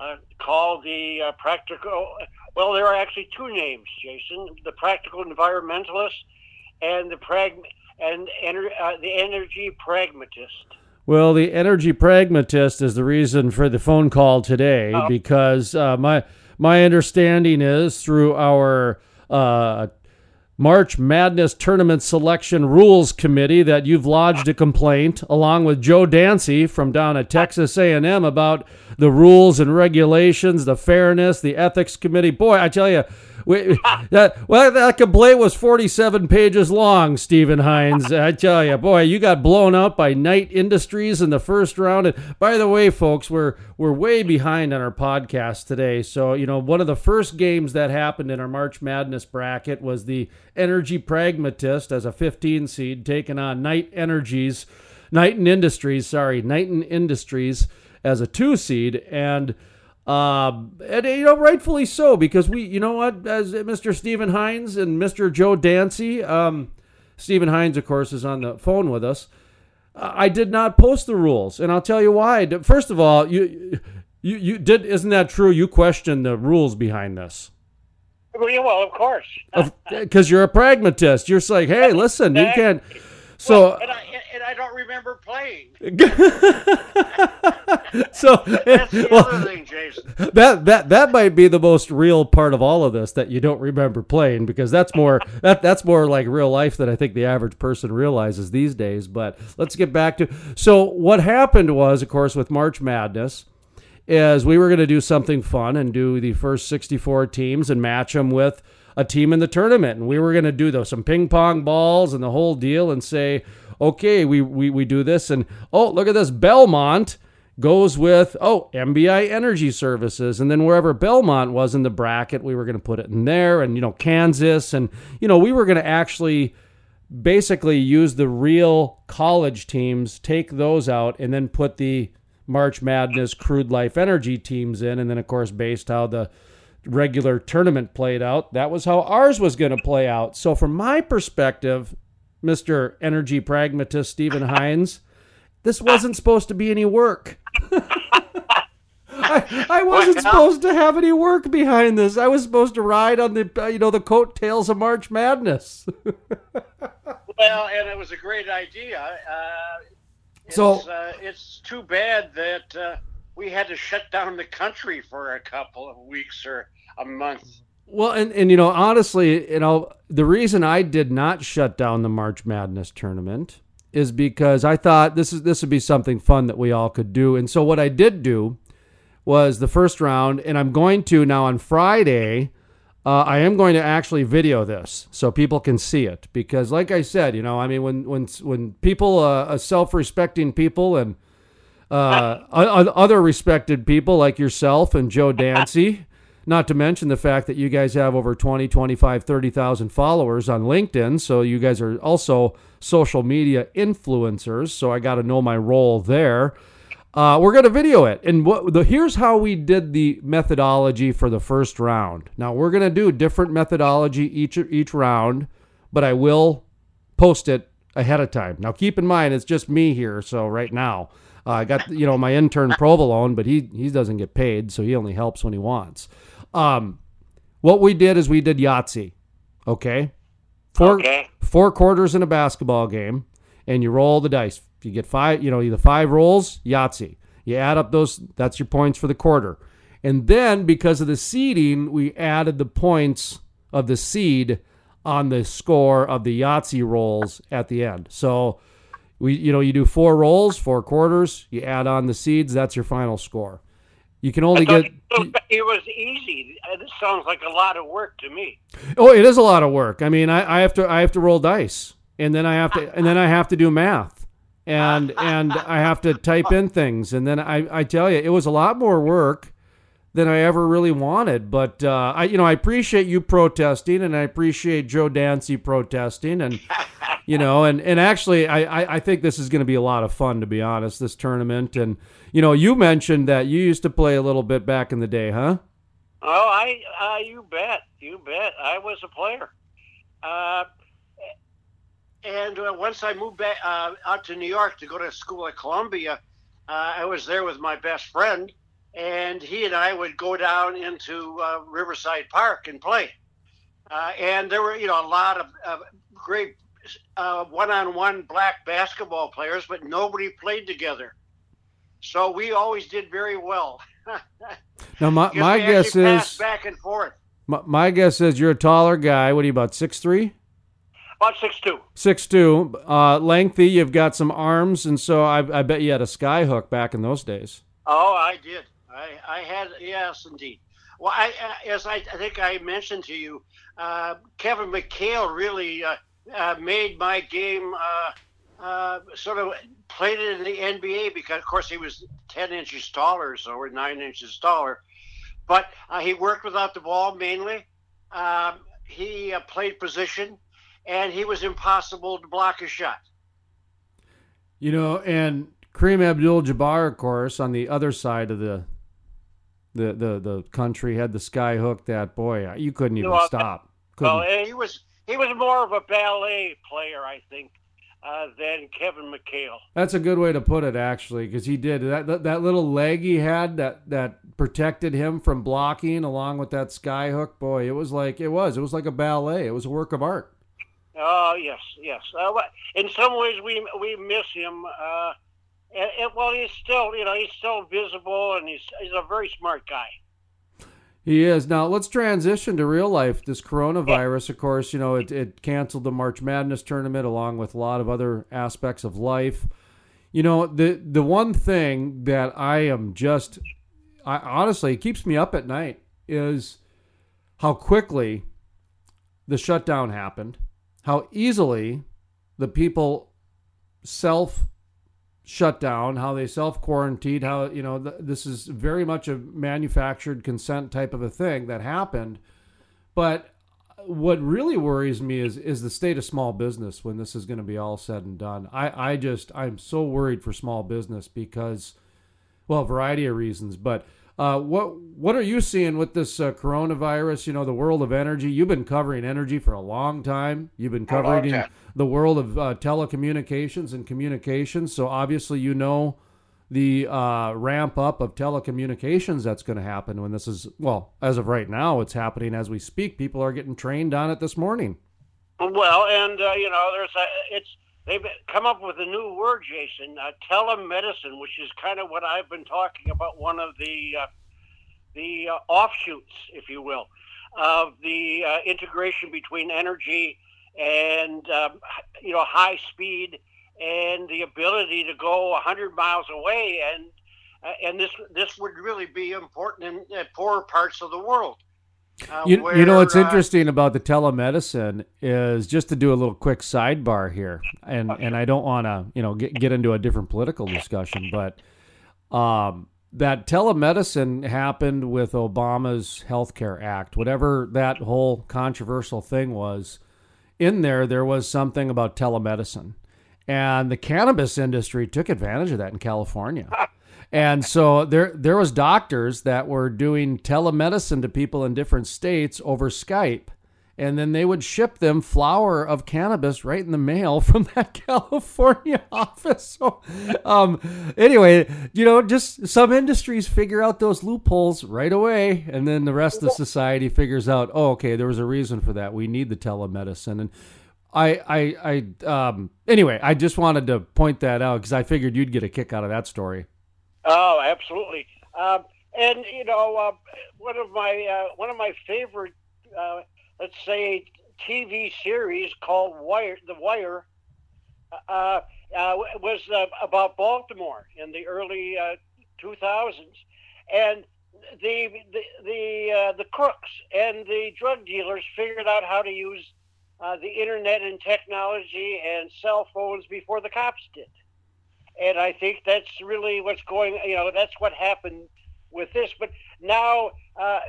uh, called the uh, practical. Well, there are actually two names, Jason: the practical environmentalist and the prag and ener- uh, the energy pragmatist. Well, the energy pragmatist is the reason for the phone call today oh. because uh, my my understanding is through our uh, March Madness Tournament Selection Rules Committee that you've lodged a complaint along with Joe Dancy from down at Texas A&M about the rules and regulations, the fairness, the ethics committee. Boy, I tell you, we, <laughs> that, well, that complaint was 47 pages long, Stephen Hines. I tell you, boy, you got blown out by Knight Industries in the first round. And by the way, folks, we're we're way behind on our podcast today. So, you know, one of the first games that happened in our March Madness bracket was the Energy Pragmatist as a 15 seed taking on Knight Energies, Knighton Industries, sorry, Knight and Industries as a two seed, and uh, and you know rightfully so because we, you know what, as Mr. Stephen Hines and Mr. Joe Dancy, um, Stephen Hines, of course, is on the phone with us. I did not post the rules, and I'll tell you why. First of all, you you you did isn't that true? You questioned the rules behind this. Well, yeah, well, of course, because you're a pragmatist. You're like, hey, listen, you can't. So well, I, don't remember playing. <laughs> <laughs> so that's the <laughs> well, other thing, Jason. That that that might be the most real part of all of this that you don't remember playing because that's more that that's more like real life than I think the average person realizes these days. But let's get back to so what happened was, of course, with March Madness is we were going to do something fun and do the first 64 teams and match them with a team in the tournament, and we were going to do those, some ping pong balls and the whole deal, and say, okay, we, we we do this, and oh, look at this, Belmont goes with oh MBI Energy Services, and then wherever Belmont was in the bracket, we were going to put it in there, and you know Kansas, and you know we were going to actually basically use the real college teams, take those out, and then put the March Madness Crude Life Energy teams in, and then of course based how the regular tournament played out, that was how ours was going to play out. So from my perspective, Mr. Energy Pragmatist Stephen Hines, this wasn't supposed to be any work. I, I wasn't well, supposed to have any work behind this. I was supposed to ride on the uh, you know the coattails of March Madness. <laughs> well, and it was a great idea. Uh, it's, so uh, it's too bad that uh, we had to shut down the country for a couple of weeks or a month. Well, and, and you know, honestly, you know, the reason I did not shut down the March Madness tournament is because I thought this is this would be something fun that we all could do. And so what I did do was the first round, and I'm going to now on Friday. Uh, I am going to actually video this so people can see it because, like I said, you know, I mean, when when when people, uh, self-respecting people, and uh, other respected people like yourself and Joe <laughs> Dancy, not to mention the fact that you guys have over 20, 25, 30,000 followers on LinkedIn. So you guys are also social media influencers. So I got to know my role there. Uh, we're going to video it. And what the, here's how we did the methodology for the first round. Now we're going to do different methodology each each round, but I will post it ahead of time. Now keep in mind it's just me here, so right now uh, I got you know my intern <laughs> provolone, but he he doesn't get paid, so he only helps when he wants. Um, what we did is we did Yahtzee. Okay. Four, okay. four quarters in a basketball game, and you roll the dice. If you get five, you know, either five rolls, Yahtzee. You add up those, that's your points for the quarter. And then because of the seeding, we added the points of the seed on the score of the Yahtzee rolls at the end. So we, you know, you do four rolls, four quarters, you add on the seeds, that's your final score. You can only get. It was easy. This sounds like a lot of work to me. Oh, it is a lot of work. I mean, I, I have to I have to roll dice, and then I have to and then I have to do math, and and I have to type in things, and then I I tell you, it was a lot more work than I ever really wanted. But uh, I, you know, I appreciate you protesting, and I appreciate Joe Dancy protesting, and you know, and and actually, I I, think this is going to be a lot of fun, to be honest, this tournament, and you know, you mentioned that you used to play a little bit back in the day, huh? Oh, I, uh, you bet, you bet. I was a player. Uh, and uh, once I moved back uh, out to New York to go to school at Columbia, uh, I was there with my best friend, and he and I would go down into uh, Riverside Park and play. and there were, you know, a lot of great one-on-one black basketball players, but nobody played together. So we always did very well. <laughs> now my my guess is back and forth. My, my, guess is you're a taller guy. What are you about six three? About six two. Six two. Uh, lengthy. You've got some arms, and so I, I bet you had a sky hook back in those days. Oh, I did. I I had yes, indeed. Well, I, as I, I think I mentioned to you, uh, Kevin McHale really uh, uh made my game uh, uh, sort of played it in the NBA because, of course, he was 10 inches taller, so we're nine inches taller. But uh, he worked without the ball mainly. Um, he uh, played position, and he was impossible to block a shot. You know, and Kareem Abdul-Jabbar, of course, on the other side of the the the, the country had the sky hook. That boy, you couldn't even well, stop. Couldn't. Well, he was he was more of a ballet player, I think uh, than Kevin McHale. That's a good way to put it, actually, because he did that, that. That little leg he had that that protected him from blocking, along with that sky hook. Boy, it was like it was. It was like a ballet. It was a work of art. Oh yes, yes. Uh, in some ways, we we miss him. Uh, and, and, well, he's still, you know, he's still visible, and he's he's a very smart guy. He is. Now let's transition to real life. This coronavirus, of course, you know, it, it canceled the March Madness tournament along with a lot of other aspects of life. You know, the the one thing that I am just I honestly it keeps me up at night is how quickly the shutdown happened, how easily the people self shut down, how they self quarantined, how, you know, th- this is very much a manufactured consent type of a thing that happened. But what really worries me is is the state of small business when this is going to be all said and done. I, I just I'm so worried for small business because well, a variety of reasons, but uh, what what are you seeing with this uh, coronavirus? You know, the world of energy. You've been covering energy for a long time. You've been covering the world of uh, telecommunications and communications. So obviously, you know the uh, ramp up of telecommunications that's going to happen when this is well, as of right now, it's happening as we speak. People are getting trained on it this morning. Well, and uh, you know, there's a it's they've come up with a new word, Jason, uh, telemedicine, which is kind of what I've been talking about. One of the uh, the uh, offshoots, if you will, of the uh, integration between energy and um, you know high speed and the ability to go 100 miles away and uh, and this this would really be important in poorer parts of the world uh, you, where, you know what's uh, interesting about the telemedicine is just to do a little quick sidebar here, and okay. and I don't want to you know get get into a different political discussion, but um, that telemedicine happened with Obama's Health Care Act, whatever that whole controversial thing was. In there, there was something about telemedicine, and the cannabis industry took advantage of that in California. <laughs> And so there there was doctors that were doing telemedicine to people in different states over Skype. And then they would ship them flower of cannabis right in the mail <laughs> from that California <laughs> office. So, um, anyway, you know, just some industries figure out those loopholes right away, and then the rest of society figures out, oh, okay, there was a reason for that. We need the telemedicine, and I, I, I, um, anyway, I just wanted to point that out because I figured you'd get a kick out of that story. Oh, absolutely. Um, and you know, uh, one of my uh, one of my favorite, uh, let's say, TV series called Wire, The Wire, uh, uh, was uh, about Baltimore in the early 2000s, and the the the, the crooks and the drug dealers figured out how to use the internet and technology and cell phones before the cops did and I think that's really what's going. You know, that's what happened with this. But now, uh,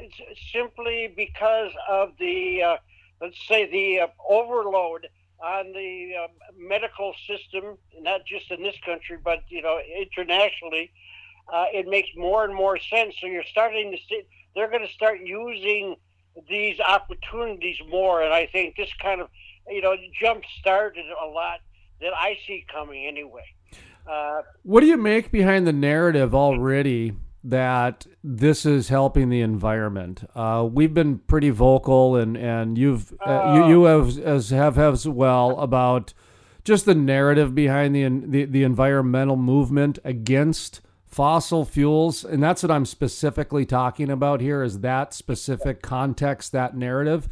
simply because of the uh, let's say the uh, overload on the um, medical system, not just in this country, but you know, internationally, uh, it makes more and more sense. So you're starting to see they're going to start using these opportunities more, and I think this kind of you know jump started a lot that I see coming anyway. Uh, what do you make behind the narrative already that this is helping the environment? Uh, we've been pretty vocal, and and you've uh, you you have as have as well about just the narrative behind the, the the environmental movement against fossil fuels, and that's what I'm specifically talking about here. Is that specific context, that narrative?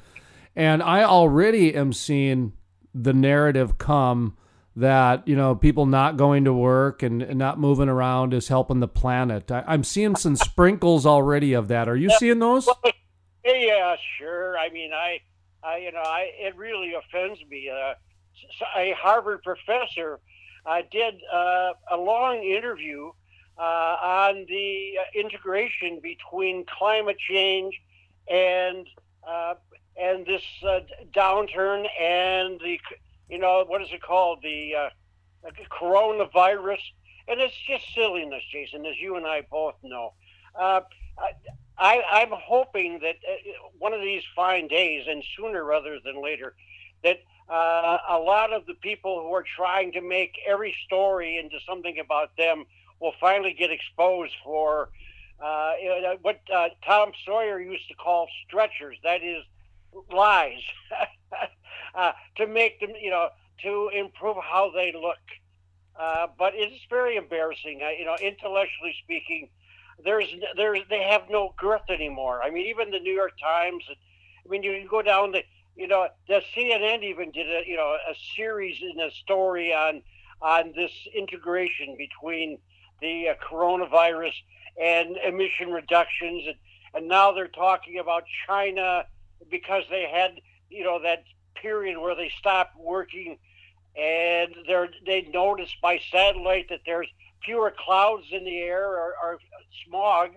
And I already am seeing the narrative come that you know people not going to work and, and not moving around is helping the planet. I, am seeing some sprinkles already of that. Are you seeing those? <laughs> Yeah, sure. I mean, I, I you know, I it really offends me. Uh, a Harvard professor uh, did uh, a long interview uh, on the integration between climate change and uh, and this uh, downturn and the you know, what is it called? The uh, coronavirus. And it's just silliness, Jason, as you and I both know. Uh, I, I'm hoping that uh, one of these fine days, and sooner rather than later, that uh, a lot of the people who are trying to make every story into something about them will finally get exposed for uh, what uh, Tom Sawyer used to call stretchers. That is lies. <laughs> uh, to make them, you know, to improve how they look. Uh, but it's very embarrassing. You know, intellectually speaking, there's there's they have no girth anymore. I mean, even the New York Times. I mean, you, go down the, you know, the CNN even did a you know a series in a story on on this integration between the uh, coronavirus and emission reductions, and, and now they're talking about China because they had you know that period where they stop working and they notice by satellite that there's fewer clouds in the air or, or smog.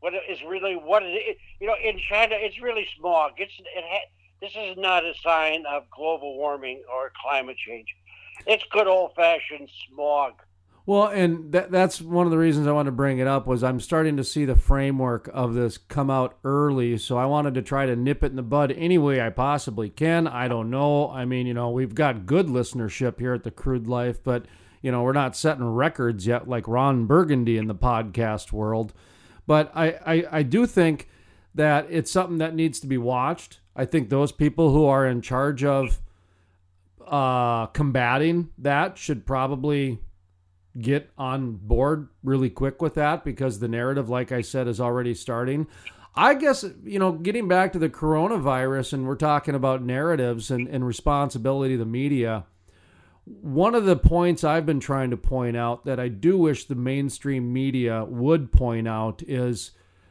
What is really what it is, you know in China it's really smog. It's it ha, this is not a sign of global warming or climate change. It's good old fashioned smog. Well, and that, that's one of the reasons I wanted to bring it up was I'm starting to see the framework of this come out early, so I wanted to try to nip it in the bud any way I possibly can. I don't know. I mean, you know, we've got good listenership here at the Crude Life, but you know, we're not setting records yet like Ron Burgundy in the podcast world. But I, I, I do think that it's something that needs to be watched. I think those people who are in charge of uh, combating that should probably get on board really quick with that because the narrative, like I said, is already starting. I guess, you know, getting back to the coronavirus and we're talking about narratives and, and responsibility of the media. One of the points I've been trying to point out that I do wish the mainstream media would point out is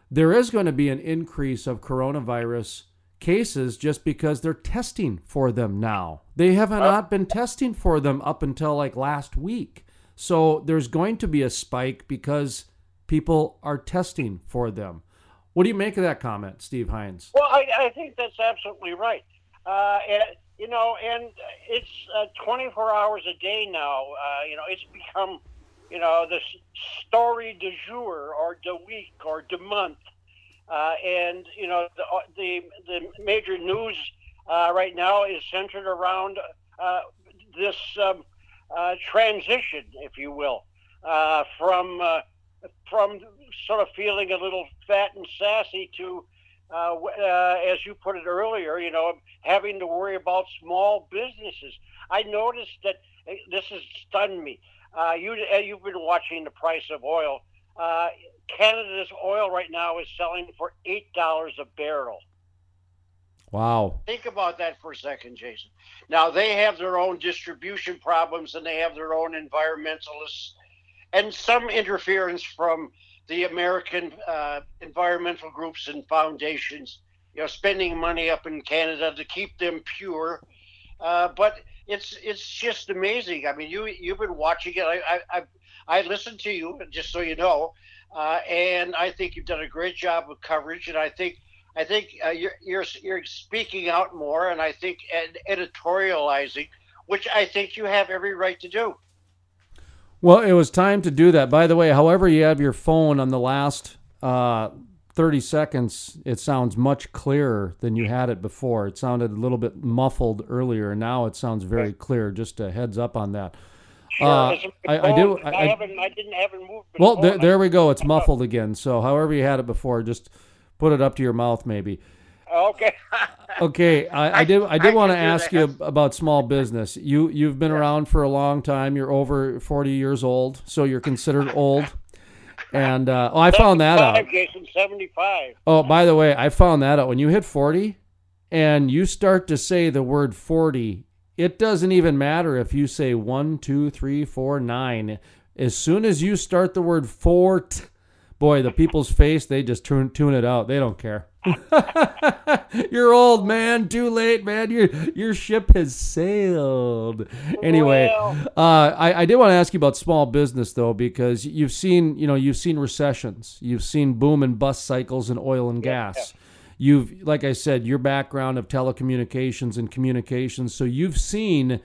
there is going to be an increase of coronavirus cases just because they're testing for them now. They have not been testing for them up until like last week. So there's going to be a spike because people are testing for them. What do you make of that comment, Steve Hines? Well, I, I think that's absolutely right. Uh, and, you know, and it's uh, 24 hours a day now. Uh, you know, it's become, you know, the story du jour or the week or the month. Uh, and, you know, the, uh, the, the major news uh, right now is centered around this um, uh, transition, if you will, uh, from uh, from sort of feeling a little fat and sassy to, uh, uh, as you put it earlier, you know, having to worry about small businesses. I noticed that this has stunned me. You you've been watching the price of oil. Canada's oil right now is selling for eight dollars a barrel. Wow. Think about that for a second, Jason. Now, they have their own distribution problems and they have their own environmentalists and some interference from the American uh, environmental groups and foundations, you know, spending money up in Canada to keep them pure. Uh, but it's it's just amazing. I mean, you you've been watching it. I I I, listened to you, just so you know, uh, and I think you've done a great job of coverage. And I think I think uh, you're, you're you're speaking out more, and I think ed- editorializing, which I think you have every right to do. Well, it was time to do that. By the way, however you have your phone on the last uh, 30 seconds, it sounds much clearer than you had it before. It sounded a little bit muffled earlier, and now it sounds very clear. Just a heads up on that. Sure, uh, I, I, do. I, I, haven't. I didn't have it moved. Well, there, there we go. It's muffled again. So, however you had it before, just put it up to your mouth, maybe. Okay. <laughs> okay, I, I, did. I <laughs> did want to ask you about small business. You you've been around for a long time. You're over forty years old, so you're considered old. And uh, oh, I found that out. Jason, seventy-five. Oh, by the way, I found that out. When you hit forty, and you start to say the word forty, it doesn't even matter if you say one, two, three, four, nine. As soon as you start the word fort boy, the people's face, they just tune tune it out. They don't care. <laughs> You're old, man. Too late, man. Your your ship has sailed. Anyway, well. uh, I, I did want to ask you about small business though, because you've seen you know you've seen recessions, you've seen boom and bust cycles in oil and gas. Yeah. You've, like I said, your background of telecommunications and communications, so you've seen.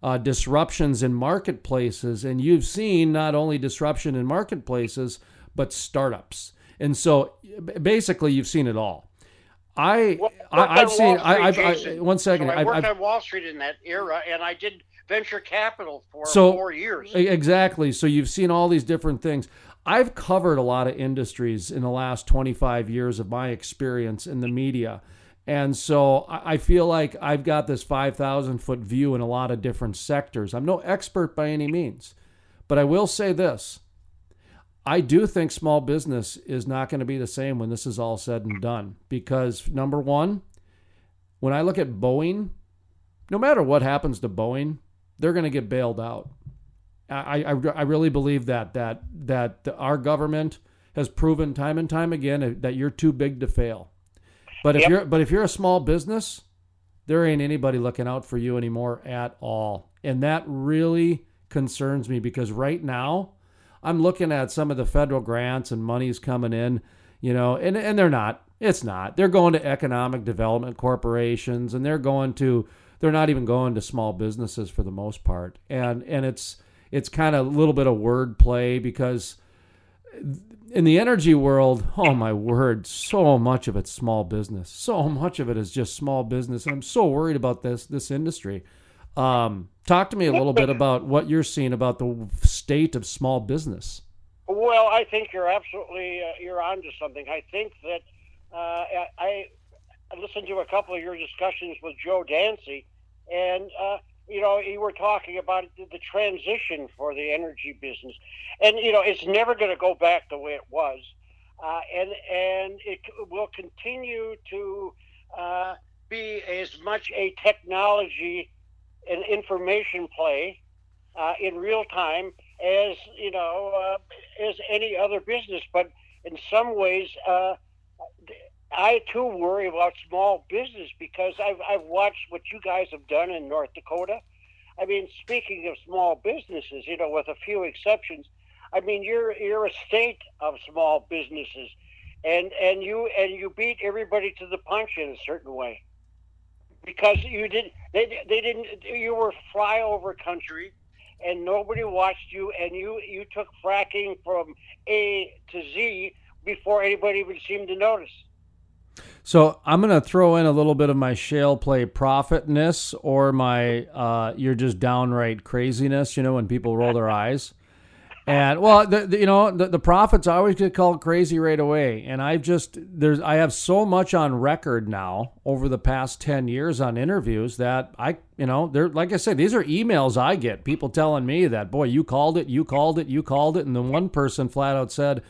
Uh, disruptions in marketplaces, and you've seen not only disruption in marketplaces, but startups. And so basically, you've seen it all. I, well, I have seen. I, I've, I, one second. So I worked I've, on Wall Street in that era, and I did venture capital for so, four years. Exactly. So you've seen all these different things. I've covered a lot of industries in the last 25 years of my experience in the media. And so I feel like I've got this 5,000 foot view in a lot of different sectors. I'm no expert by any means, but I will say this I do think small business is not going to be the same when this is all said and done because number one, when I look at Boeing, no matter what happens to Boeing, they're going to get bailed out. I, I, I really believe that that that our government has proven time and time again that you're too big to fail. But if yep. you're but if you're a small business, there ain't anybody looking out for you anymore at all. And that really concerns me because right now I'm looking at some of the federal grants and money's coming in, you know, and, and they're not. It's not. They're going to economic development corporations and they're going to they're not even going to small businesses for the most part. And and it's it's kind of a little bit of word play because in the energy world, oh my word, so much of it's small business. So much of it is just small business. And I'm so worried about this this industry. Um, talk to me a little bit about what you're seeing about the state of small business. Well, I think you're absolutely uh, you're onto something. I think that uh, I, I listened to a couple of your discussions with Joe Dancy, and uh, you know, you were talking about the transition for the energy business, and you know, it's never going to go back the way it was, uh, and and it will continue to uh, be as much a technology and information play uh, in real time as you know uh, as any other business. But in some ways, uh, I too worry about small business because I've I've watched what you guys have done in North Dakota. I mean, speaking of small businesses, you know, with a few exceptions, I mean, you're you're a state of small businesses, and and you and you beat everybody to the punch in a certain way because you did they they didn't you were flyover country and nobody watched you and you you took fracking from A to Z before anybody even seemed to notice. So I'm going to throw in a little bit of my shale play profitness or my uh, you're just downright craziness. You know when people roll their eyes. And well, the, the, you know the, the prophets always get called crazy right away, and I've just there's I have so much on record now over the past ten years on interviews that I you know they're like I said these are emails I get people telling me that boy you called it you called it you called it, and then one person flat out said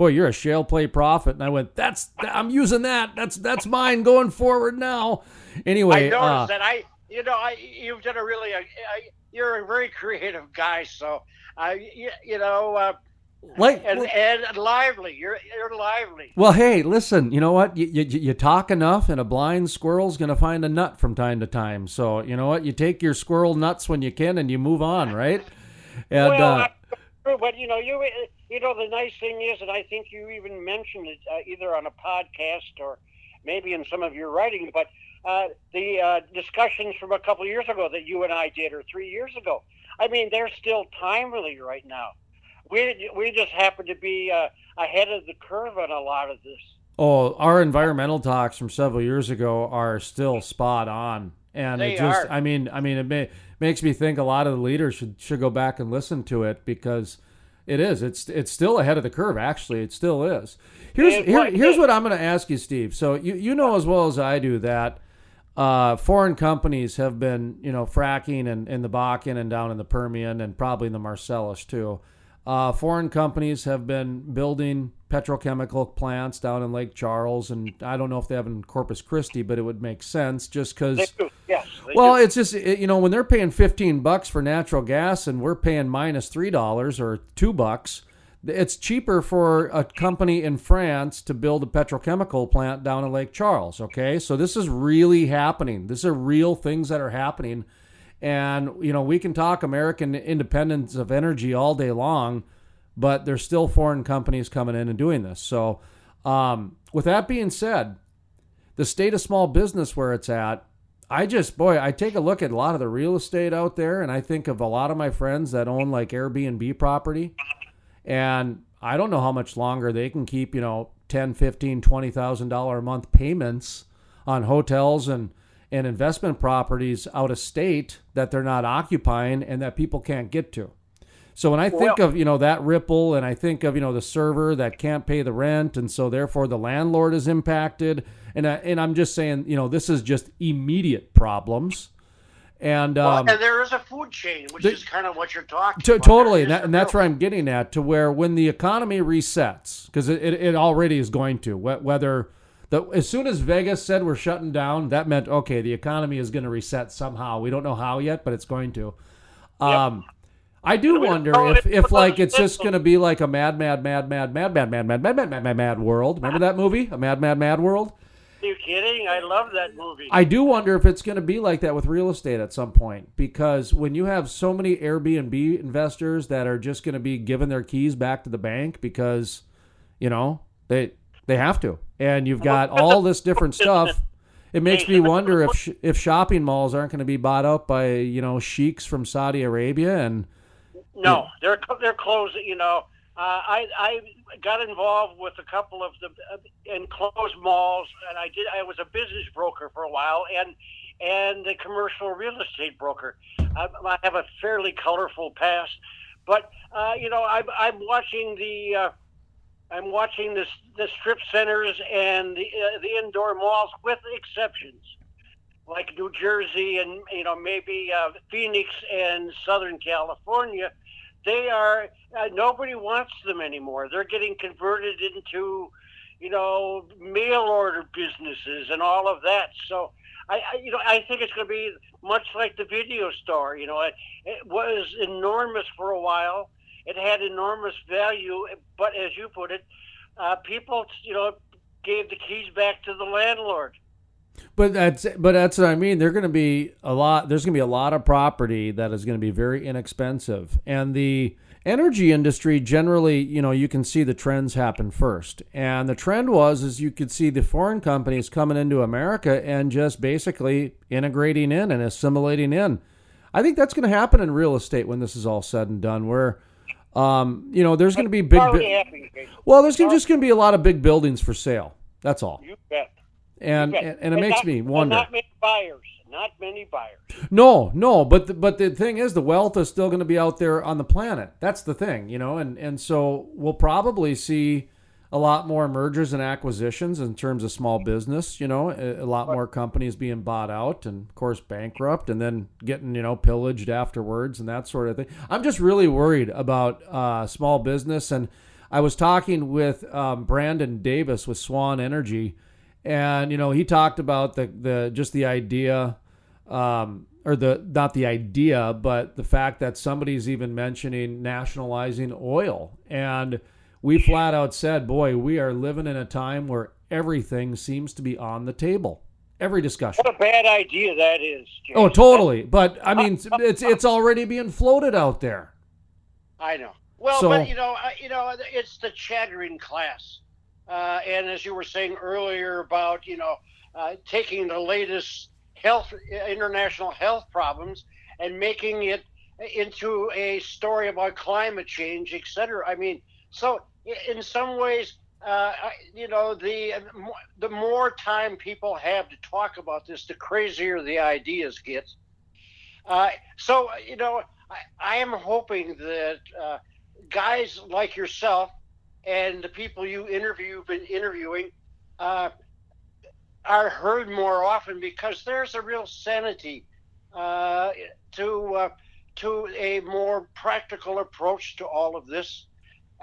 boy, you're a shale play prophet. And I went, that's, I'm using that. That's, that's mine going forward now. Anyway. I noticed uh, that I, you know, I, you've done a really, I, you're a very <laughs> creative guy. So, uh, you, you know, uh, like and, and, lively. You're you're lively. Well, hey, listen. You know what? You, you, you talk enough, and a blind squirrel's going to find a nut from time to time. So you know what? You take your squirrel nuts when you can, and you move on, right? And well, uh, but you know, you you know, the nice thing is, and I think you even mentioned it uh, either on a podcast or maybe in some of your writing, but uh, the uh, discussions from a couple years ago that you and I did, or three years ago, I mean, they're still timely right now. We, we just happen to be uh, ahead of the curve on a lot of this. Oh, our environmental talks from several years ago are still spot on, and they it just, are. I mean, I mean, it may, makes me think a lot of the leaders should should go back and listen to it because it is. It's it's still ahead of the curve. Actually, it still is. Here's here, here's what I'm going to ask you, Steve. So you you know as well as I do that uh, foreign companies have been you know fracking in, in the Bakken and down in the Permian and probably in the Marcellus too. Uh, foreign companies have been building petrochemical plants down in Lake Charles, and I don't know if they have in Corpus Christi, but it would make sense just because. Yes. Well, do. it's just it, you know when they're paying fifteen bucks for natural gas and we're paying minus three dollars or two bucks, it's cheaper for a company in France to build a petrochemical plant down in Lake Charles. Okay, so this is really happening. These are real things that are happening, and you know we can talk American independence of energy all day long but there's still foreign companies coming in and doing this. So, um, with that being said, the state of small business where it's at, I just, boy, I take a look at a lot of the real estate out there and I think of a lot of my friends that own like Airbnb property. And I don't know how much longer they can keep, you know, 10, 15, $20,000 a month payments on hotels and, and investment properties out of state that they're not occupying and that people can't get to. So when I think well, of you know that ripple, and I think of you know the server that can't pay the rent, and so therefore the landlord is impacted, and I, and I'm just saying you know this is just immediate problems. And, um, well, and there is a food chain, which the, is kind of what you're talking to, about. Totally, and, that, and that's where I'm getting at. To where when the economy resets, because it, it, it already is going to, whether the, as soon as Vegas said we're shutting down, that meant okay, the economy is going to reset somehow. We don't know how yet, but it's going to. Um, yep. I do wonder if, if like it's just going to be like a mad, mad, mad, mad, mad, mad, mad, mad, mad, mad, mad, mad, mad world. Remember that movie, a mad, mad, mad world? Are you kidding? I love that movie. I do wonder if it's going to be like that with real estate at some point because when you have so many Airbnb investors that are just going to be giving their keys back to the bank because, you know, they they have to, and you've got all this different stuff. It makes me wonder if sh- if shopping malls aren't going to be bought up by you know sheiks from Saudi Arabia and. No, they're they're closing. You know, uh, I I got involved with a couple of the uh, enclosed malls, and I did. I was a business broker for a while, and and a commercial real estate broker. I, I have a fairly colorful past, but uh, you know, I'm I'm watching the. Uh, I'm watching this the strip centers and the, uh, the indoor malls, with exceptions, like New Jersey and you know maybe uh, Phoenix and Southern California they are uh, nobody wants them anymore. They're getting converted into, you know, mail order businesses and all of that. So I, you know, I think it's going to be much like the video store. You know, it, it was enormous for a while. It had enormous value, but as you put it, uh, people, you know, gave the keys back to the landlord. But that's but that's what I mean. There's going to be a lot. There's going to be a lot of property that is going to be very inexpensive, and the energy industry generally, you know, you can see the trends happen first. And the trend was is you could see the foreign companies coming into America and just basically integrating in and assimilating in. I think that's going to happen in real estate when this is all said and done. Where um, you know, there's going to be big. well, there's just going to be a lot of big buildings for sale. That's all. You bet and and, and, it makes not, me wonder. Not many buyers. Not many buyers. No, no, but the, but the thing is, the wealth is still going to be out there on the planet. That's the thing, you know, and and so we'll probably see a lot more mergers and acquisitions in terms of small business. You know, a, a lot more companies being bought out and of course bankrupt, and then getting you know pillaged afterwards and that sort of thing. I'm just really worried about uh, small business, and I was talking with um, Brandon Davis with Swan Energy and you know he talked about the the just the idea um, or the not the idea but the fact that somebody's even mentioning nationalizing oil. And we flat out said boy we are living in a time where everything seems to be on the table. Every discussion. What a bad idea that is James. oh totally. But i mean it's it's already being floated out there. I know. Well so, but you know you know it's the chattering class uh, and as you were saying earlier about, you know, uh, taking the latest health, international health problems and making it into a story about climate change, et cetera. I mean, so in some ways, uh, you know, the the more time people have to talk about this, the crazier the ideas get. Uh, so, you know, I, I am hoping that uh, guys like yourself and the people you interview, been interviewing, uh, are heard more often because there's a real sanity uh, to uh, to a more practical approach to all of this,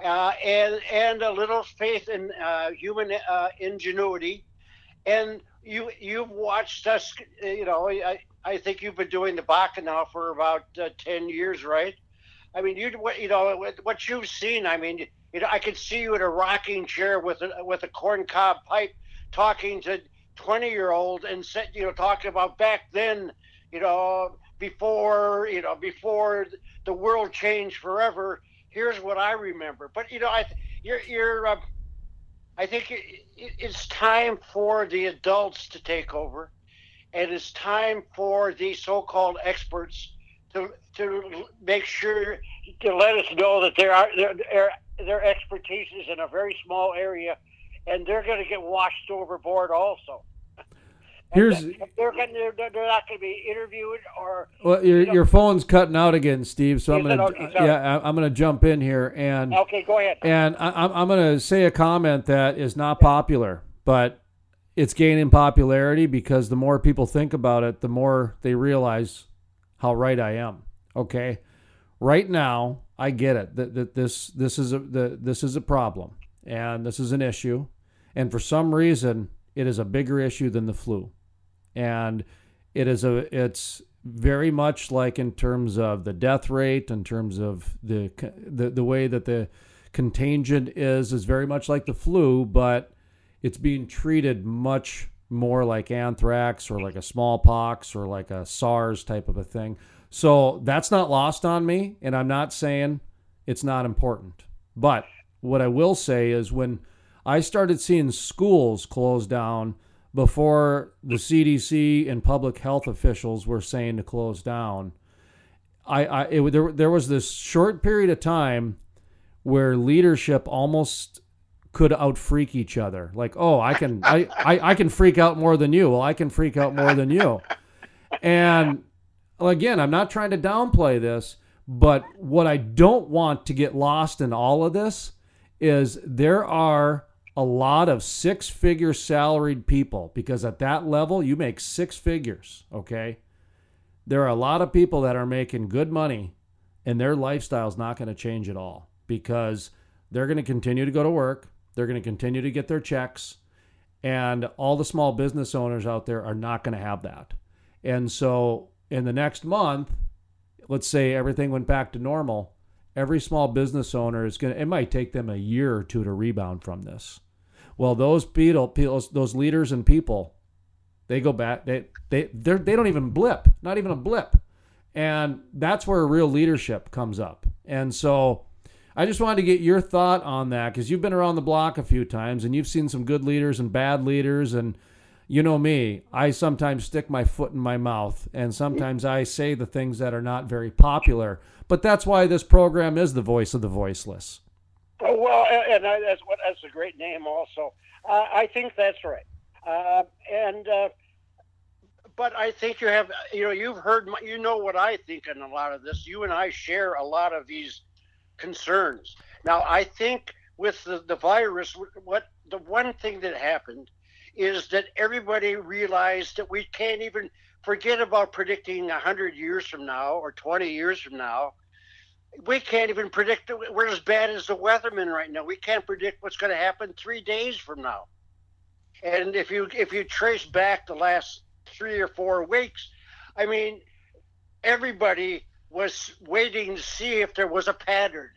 uh, and and a little faith in uh, human uh, ingenuity. And you you've watched us, you know. I, I think you've been doing the Bakken now for about ten years, right? I mean, you you know what you've seen. I mean, you know, I could see you in a rocking chair with a with a corncob pipe, talking to twenty year olds and said, you know, talking about back then, you know, before you know before the world changed forever. Here's what I remember. But you know, I you're you're. Uh, I think it, it's time for the adults to take over, and it's time for the so-called experts to to make sure to let us know that there are there their expertise is in a very small area, and they're going to get washed overboard also. Here's they're, going they're, they're not going to be interviewed or. Well, your, you know, your phone's cutting out again, Steve. So I'm going to okay, yeah I'm going to jump in here and okay, go ahead. And I, I'm I'm going to say a comment that is not popular, but it's gaining popularity because the more people think about it, the more they realize how right I am. Okay, right now I get it that, that this this is a the, this is a problem and this is an issue, and for some reason it is a bigger issue than the flu, and it is a it's very much like in terms of the death rate, in terms of the the, the way that the contagion is is very much like the flu, but it's being treated much more like anthrax or like a smallpox or like a SARS type of a thing. So that's not lost on me, and I'm not saying it's not important. But what I will say is when I started seeing schools close down before the CDC and public health officials were saying to close down, I, I it, there there was this short period of time where leadership almost could outfreak each other. Like, oh, I can I, I, I can freak out more than you. Well, I can freak out more than you. And again, I'm not trying to downplay this, but what I don't want to get lost in all of this is there are a lot of six figure salaried people because at that level you make six figures, okay? There are a lot of people that are making good money and their lifestyle is not going to change at all because they're going to continue to go to work, they're going to continue to get their checks, and all the small business owners out there are not going to have that. And so in the next month, let's say everything went back to normal, every small business owner is going to, it might take them a year or two to rebound from this. Well, those people, those leaders and people, they go back, they, they, they don't even blip, not even a blip. And that's where real leadership comes up. And so I just wanted to get your thought on that because you've been around the block a few times and you've seen some good leaders and bad leaders and you know me, I sometimes stick my foot in my mouth and sometimes I say the things that are not very popular. But that's why this program is the voice of the voiceless. Oh, well, and that's what that's a great name also. Uh, I think that's right. Uh, and uh, but I think you have you know you've heard my, you know what I think in a lot of this. You and I share a lot of these concerns. Now I think with the, the virus, what the one thing that happened is that everybody realized that we can't even forget about predicting 100 years from now or 20 years from now. We can't even predict, we're as bad as the weathermen right now. We can't predict what's going to happen three days from now. And if you if you trace back the last three or four weeks, I mean, everybody was waiting to see if there was a pattern,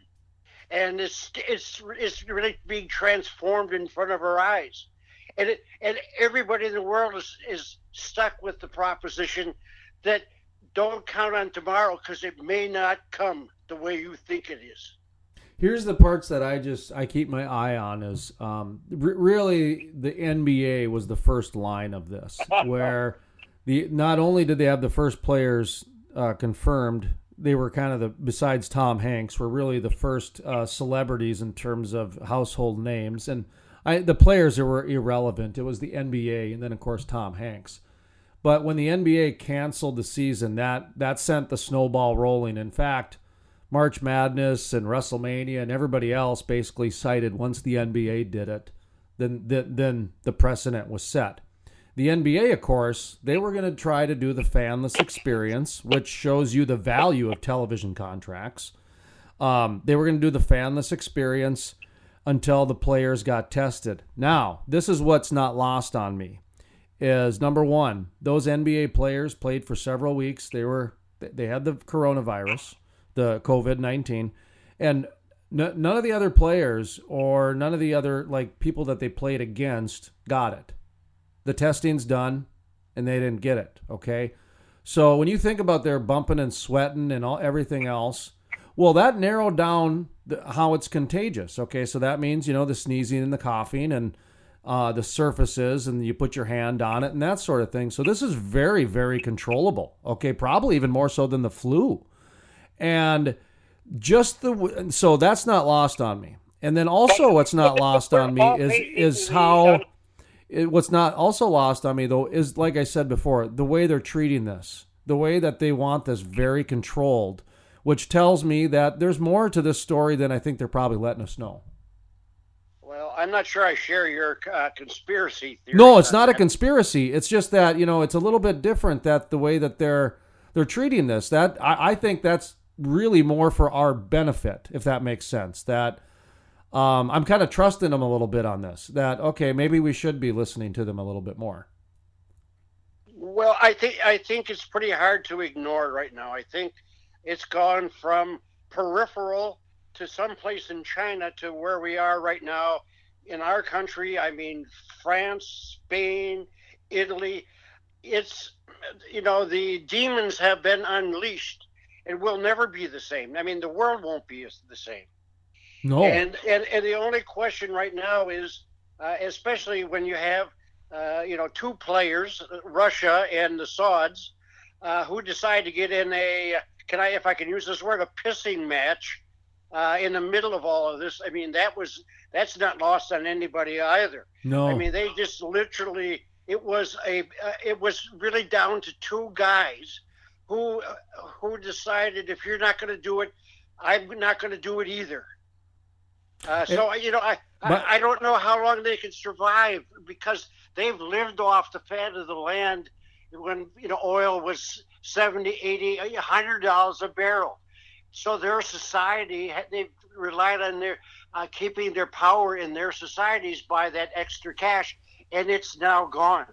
and it's it's it's really being transformed in front of our eyes and it, and everybody in the world is is stuck with the proposition that don't count on tomorrow because it may not come the way you think it is. Here's the parts that I just I keep my eye on is um, r- really the NBA was the first line of this <laughs> where the not only did they have the first players uh, confirmed they were kind of the besides Tom Hanks were really the first uh, celebrities in terms of household names and I, the players were irrelevant. It was the NBA, and then of course Tom Hanks. But when the NBA canceled the season, that that sent the snowball rolling. In fact, March Madness and WrestleMania and everybody else basically cited once the NBA did it, then then, then the precedent was set. The NBA, of course, they were going to try to do the fanless experience, which shows you the value of television contracts. Um, they were going to do the fanless experience until the players got tested. Now, this is what's not lost on me is number 1, those NBA players played for several weeks. They were they had the coronavirus, the COVID-19, and none of the other players or none of the other like people that they played against got it. The testing's done and they didn't get it, okay? So when you think about their bumping and sweating and all everything else, well, that narrowed down the, how it's contagious. Okay, so that means you know the sneezing and the coughing and uh, the surfaces, and you put your hand on it and that sort of thing. So this is very, very controllable. Okay, probably even more so than the flu, and just the so that's not lost on me. And then also, what's not lost on me is is how. It, what's not also lost on me though is like I said before, the way they're treating this, the way that they want this very controlled which tells me that there's more to this story than I think they're probably letting us know. Well, I'm not sure I share your uh, conspiracy theory. No, it's not a conspiracy. It's just that you know it's a little bit different that the way that they're they're treating this. That I, I think that's really more for our benefit, if that makes sense. That um, I'm kind of trusting them a little bit on this. That okay, maybe we should be listening to them a little bit more. Well, I think I think it's pretty hard to ignore right now. I think it's gone from peripheral to someplace in China to where we are right now in our country. I mean, France, Spain, Italy. It's you know the demons have been unleashed and will never be the same. I mean, the world won't be the same. No. And and, and the only question right now is, uh, especially when you have, uh, you know, two players, Russia and the Sauds, uh, who decide to get in a, can I, if I can use this word, a pissing match uh, in the middle of all of this. I mean, that was that's not lost on anybody either. No. I mean, they just literally. It was a. Uh, it was really down to two guys who who decided if you're not going to do it, I'm not going to do it either. Uh, so you know, I, but- I I don't know how long they can survive because they've lived off the fat of the land when you know oil was 70 80 100 dollars a barrel. So their society had- they relied on their uh, keeping their power in their societies by that extra cash and it's now gone.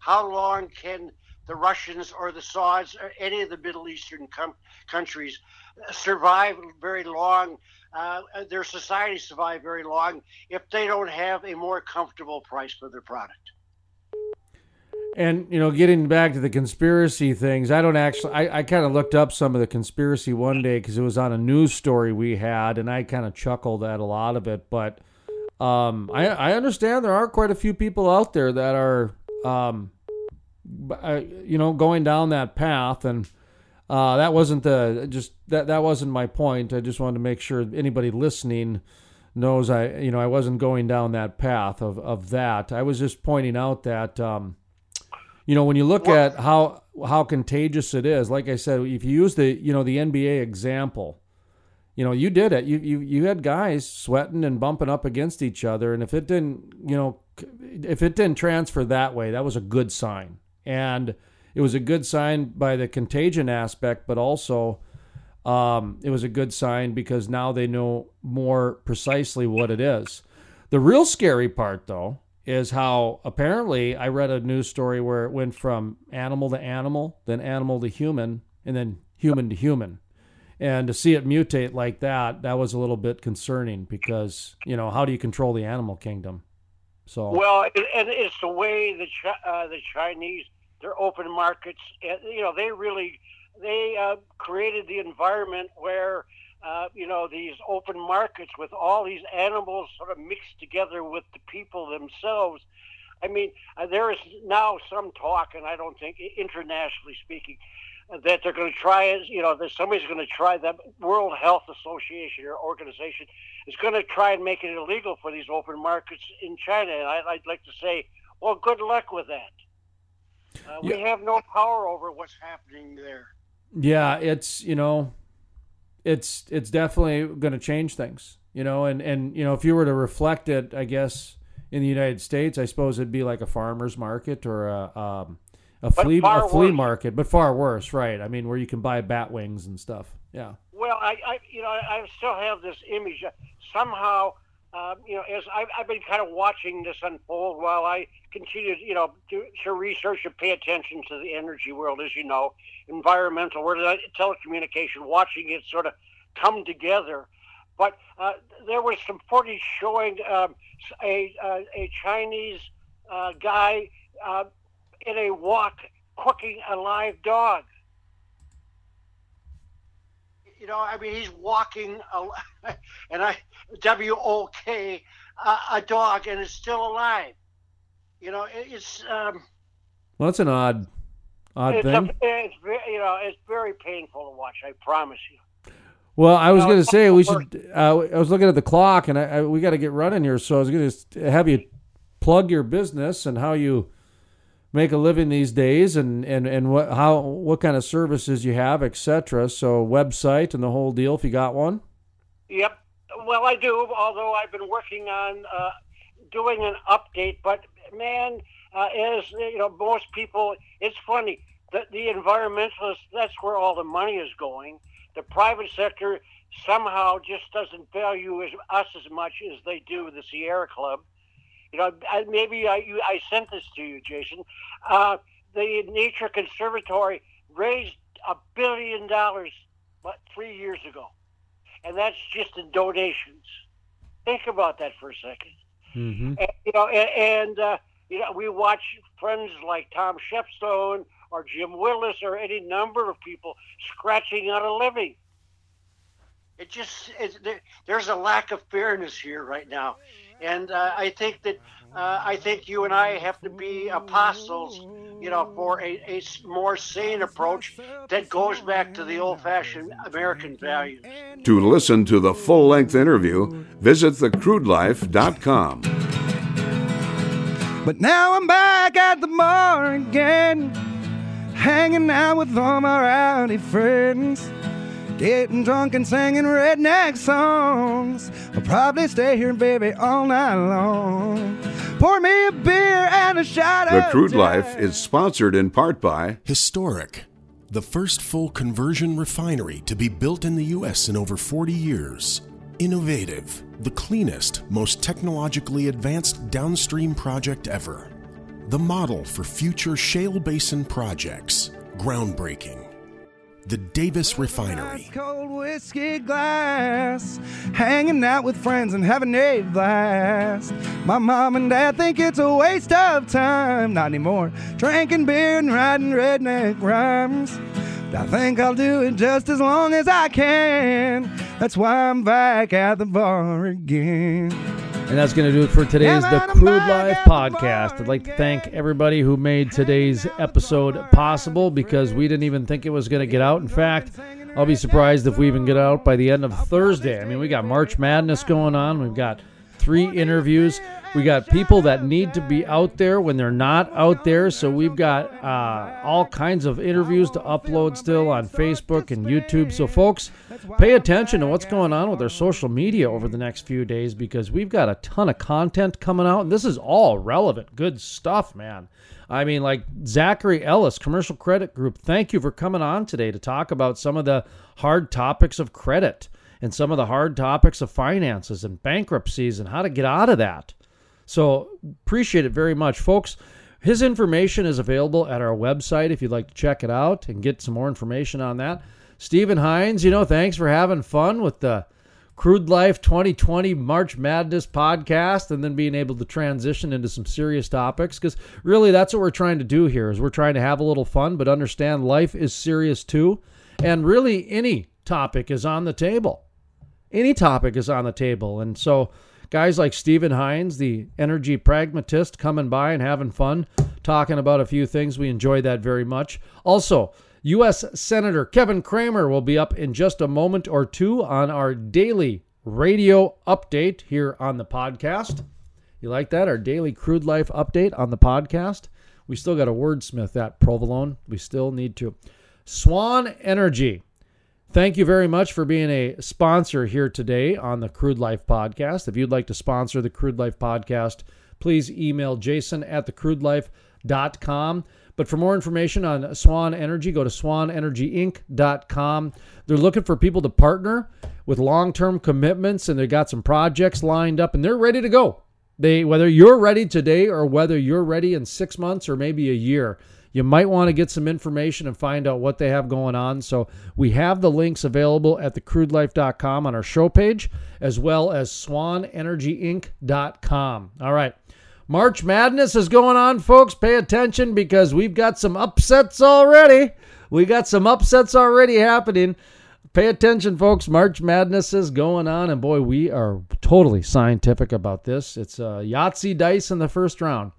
How long can the russians or the sauds or any of the middle eastern com- countries survive very long uh, their society survive very long if they don't have a more comfortable price for their product And you know, getting back to the conspiracy things, I don't actually. I, I kind of looked up some of the conspiracy one day because it was on a news story we had, and I kind of chuckled at a lot of it. But um, I I understand there are quite a few people out there that are, um, uh, you know, going down that path, and uh, that wasn't the just that that wasn't my point. I just wanted to make sure anybody listening knows I you know I wasn't going down that path of of that. I was just pointing out that. Um, you know when you look Well- at how how contagious it is like i said if you use the you know the nba example you know you did it you you, you had guys sweating and bumping up against each other and if it didn't you know if it didn't transfer that way that was a good sign and it was a good sign by the contagion aspect but also um, it was a good sign because now they know more precisely what it is the real scary part though is how apparently I read a news story where it went from animal to animal, then animal to human, and then human to human. And to see it mutate like that, that was a little bit concerning because, you know, how do you control the animal kingdom? So, Well, and it's the way the uh, the Chinese their open markets. and, You know, they really they uh, created the environment where uh, you know these open markets with all these animals sort of mixed together with the people themselves. I mean, uh, there is now some talk, and I don't think internationally speaking. uh, That they're going to try you know, that somebody's going to try that World Health Association or organization is going to try and make it illegal for these open markets in China. And I'd like to say, well, good luck with that. Uh, We have no power over what's happening there. yeah, it's, you know, it's it's definitely going to change things, you know, and and you know, if you were to reflect it, I guess in the United States, I suppose it'd be like a farmers market or a um, a But flea a flea worse. market, but far worse, right? I mean, where you can buy bat wings and stuff. Yeah. Well, I, I you know, I I still have this image. Somehow, um, you know, as I've, I've been kind of watching this unfold while I continue, you know, to, to research and pay attention to the energy world, as you know, environmental uh, telecommunication, watching it sort of come together. But uh, there was some footage showing um, a, a a Chinese uh, guy uh, in a wok cooking a live dog. You know, I mean, he's walking, a, <laughs> and I W O K uh, dog, and it's still alive. You know, it, it's um, Well, that's an odd, odd thing. a, it's you know, it's very painful to watch. I promise you. Well, I was No, going to say we should. Uh, I was looking at the clock, and I, I, we got to get running here. So I was going to have you plug your business and how you make a living these days, and and and what how what kind of services you have, etc. So website and the whole deal, if you got one. Yep. Well, I do. Although I've been working on uh, doing an update, but man, uh, as you know, most people, it's funny. The, the environmentalists, that's where all the money is going. The private sector somehow just doesn't value us as much as they do the Sierra Club. You know, maybe I, you, I sent this to you, Jason. Uh, the Nature Conservatory raised a billion dollars, what, three years ago and that's just in donations. Think about that for a second. Mm-hmm. And, you know, and, and uh, you know, we watch friends like Tom Shepstone or Jim Willis or any number of people scratching out a living. It just there, there's a lack of fairness here right now, and uh, I think that uh, I think you and I have to be apostles, you know, for a, a more sane approach that goes back to the old-fashioned American values. To listen to the full-length interview, visit thecrudelife.com. But now I'm back at the bar again, hanging out with all my rowdy friends. Getting drunk and singing redneck songs. I'll probably stay here, and baby, all night long. Pour me a beer and a shot The of Crude Jack. Life is sponsored in part by Historic, the first full conversion refinery to be built in the U.S. in over 40 years. Innovative, the cleanest, most technologically advanced downstream project ever. The model for future shale basin projects. Groundbreaking. The Davis Refinery. Cold whiskey glass, hanging out with friends and having a blast. My mom and dad think it's a waste of time, not anymore. Drinking beer and redneck rhymes. But I think I'll do it just as long as I can. That's why I'm back at the bar again. And that's going to do it for today's The Crude Life podcast. I'd like to thank everybody who made today's episode possible because we didn't even think it was going to get out. In fact, I'll be surprised if we even get out by the end of Thursday. I mean, we got March Madness going on. We've got three interviews. We got people that need to be out there when they're not out there. So we've got uh, all kinds of interviews to upload still on Facebook and YouTube. So, folks, pay attention to what's going on with our social media over the next few days because we've got a ton of content coming out. And this is all relevant, good stuff, man. I mean, like Zachary Ellis, Commercial Credit Group, thank you for coming on today to talk about some of the hard topics of credit and some of the hard topics of finances and bankruptcies and how to get out of that. So appreciate it very much, folks. His information is available at our website if you'd like to check it out and get some more information on that. Stephen Hines, you know, thanks for having fun with the Crude Life 2020 March Madness podcast and then being able to transition into some serious topics because really that's what we're trying to do here is we're trying to have a little fun but understand life is serious too and really any topic is on the table any topic is on the table. And so, guys like Stephen Hines, the energy pragmatist, coming by and having fun, talking about a few things. We enjoy that very much. Also, U.S. Senator Kevin Cramer will be up in just a moment or two on our daily radio update here on the podcast. You like that? Our daily crude life update on the podcast. We still got to wordsmith that provolone. We still need to. Swan Energy. Thank you very much for being a sponsor here today on the Crude Life Podcast. If you'd like to sponsor the Crude Life Podcast, please email jason at thecrudelife.com. But for more information on Swan Energy, go to swanenergyinc.com. They're looking for people to partner with long term commitments, and they've got some projects lined up, and they're ready to go. They whether you're ready today or whether you're ready in six months or maybe a year, you might want to get some information and find out what they have going on. So we have the links available at thecrudelife.com on our show page, as well as swanenergyinc.com. All right. March Madness is going on, folks. Pay attention because we've got some upsets already. We got some upsets already happening. Pay attention, folks. March Madness is going on, and boy, we are totally scientific about this. It's uh, Yahtzee dice in the first round.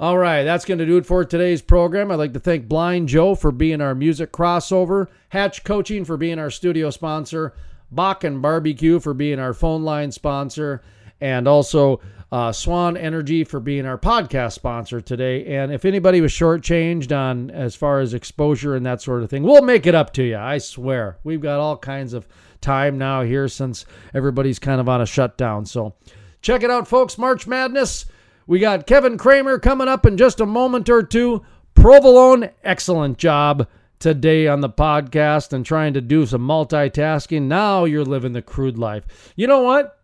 All right, that's going to do it for today's program. I'd like to thank Blind Joe for being our music crossover, Hatch Coaching for being our studio sponsor, Bakken Barbecue for being our phone line sponsor, and also uh, Swan Energy for being our podcast sponsor today. And if anybody was shortchanged on as far as exposure and that sort of thing, we'll make it up to you. I swear. We've got all kinds of time now here since everybody's kind of on a shutdown. So check it out, folks. March Madness. We got Kevin Cramer coming up in just a moment or two. Provolone, excellent job today on the podcast and trying to do some multitasking. Now you're living the crude life. You know what?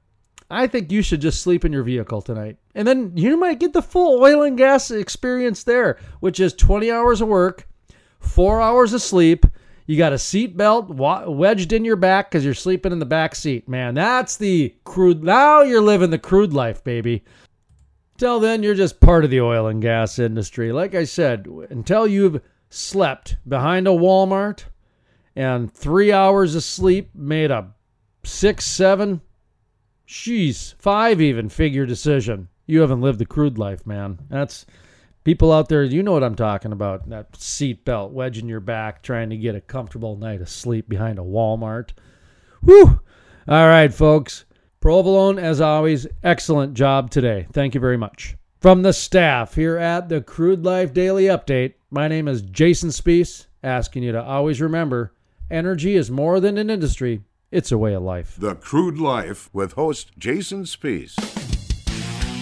I think you should just sleep in your vehicle tonight. And then you might get the full oil and gas experience there, which is 20 hours of work, four hours of sleep. You got a seat belt wedged in your back because you're sleeping in the back seat. Man, that's the crude. Now you're living the crude life, baby. Till then, you're just part of the oil and gas industry. Like I said, until you've slept behind a Walmart and three hours of sleep made a six, seven, sheesh, five even figure decision, you haven't lived the crude life, man. That's people out there, you know what I'm talking about. That seat belt wedging your back, trying to get a comfortable night of sleep behind a Walmart. Whew. All right, folks. Provolone, as always, excellent job today. Thank you very much. From the staff here at the Crude Life Daily Update, my name is Jason Spiess, asking you to always remember energy is more than an industry, it's a way of life. The Crude Life with host Jason Spiess.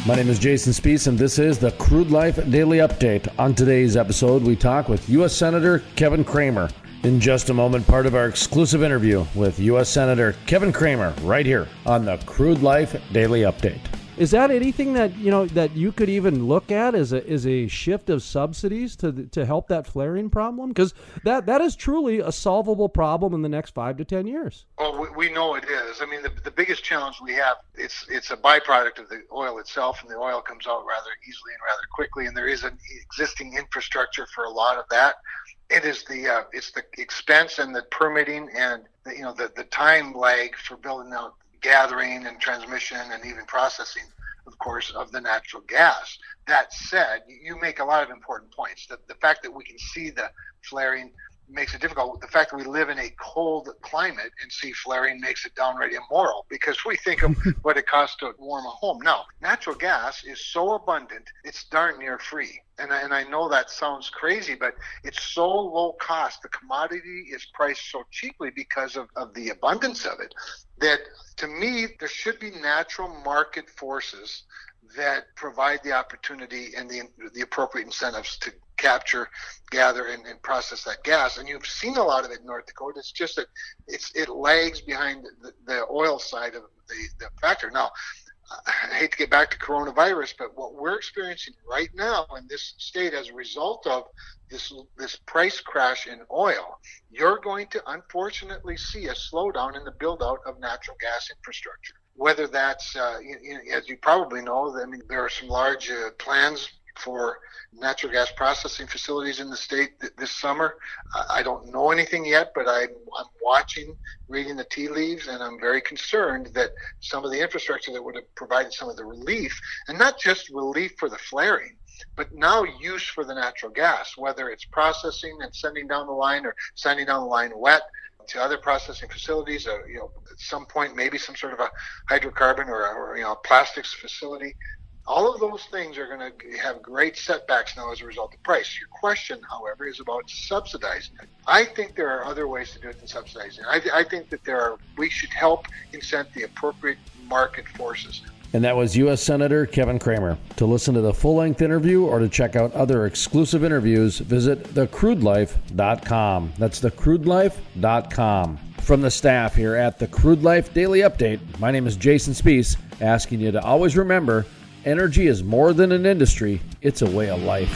My name is Jason Spiess, and this is the Crude Life Daily Update. On today's episode, we talk with U.S. Senator Kevin Cramer. In just a moment, part of our exclusive interview with U.S. Senator Kevin Cramer right here on the Crude Life Daily Update. Is that anything that you know that you could even look at as a as a shift of subsidies to to help that flaring problem? Because that that is truly a solvable problem in the next five to ten years. Well, we, we know it is. I mean, the, the biggest challenge we have it's it's a byproduct of the oil itself, and the oil comes out rather easily and rather quickly, and there is an existing infrastructure for a lot of that. It is the uh, it's the expense and the permitting and the, you know the the time lag for building out gathering and transmission and even processing, of course, of the natural gas. That said, you make a lot of important points. The, the fact that we can see the flaring makes it difficult. The fact that we live in a cold climate and see flaring makes it downright immoral because we think of <laughs> what it costs to warm a home. No, natural gas is so abundant, it's darn near free. And I, and I know that sounds crazy, but it's so low cost. The commodity is priced so cheaply because of, of the abundance of it that to me, there should be natural market forces that provide the opportunity and the, the appropriate incentives to capture, gather, and, and, process that gas. And you've seen a lot of it in North Dakota. It's just that it's it lags behind the, the oil side of the, the factor. Now, I hate to get back to coronavirus, but what we're experiencing right now in this state as a result of this this price crash in oil, you're going to unfortunately see a slowdown in the build out of natural gas infrastructure. Whether that's, uh, as you probably know, I mean, there are some large uh, plans for natural gas processing facilities in the state th- this summer. I don't know anything yet, but I'm, I'm watching, reading the tea leaves, and I'm very concerned that some of the infrastructure that would have provided some of the relief, and not just relief for the flaring, but now use for the natural gas, whether it's processing and sending down the line or sending down the line wet to other processing facilities, uh, you know, at some point maybe some sort of a hydrocarbon or, or you know, plastics facility. All of those things are going to have great setbacks now as a result of price. Your question, however, is about subsidizing. I think there are other ways to do it than subsidizing. I, I think that there are. We should help incent the appropriate market forces. And that was U.S. Senator Kevin Cramer. To listen to the full length interview or to check out other exclusive interviews, visit thecrudelife.com. That's thecrudelife.com. From the staff here at the Crude Life Daily Update, my name is Jason Spiess, asking you to always remember Energy is more than an industry, it's a way of life.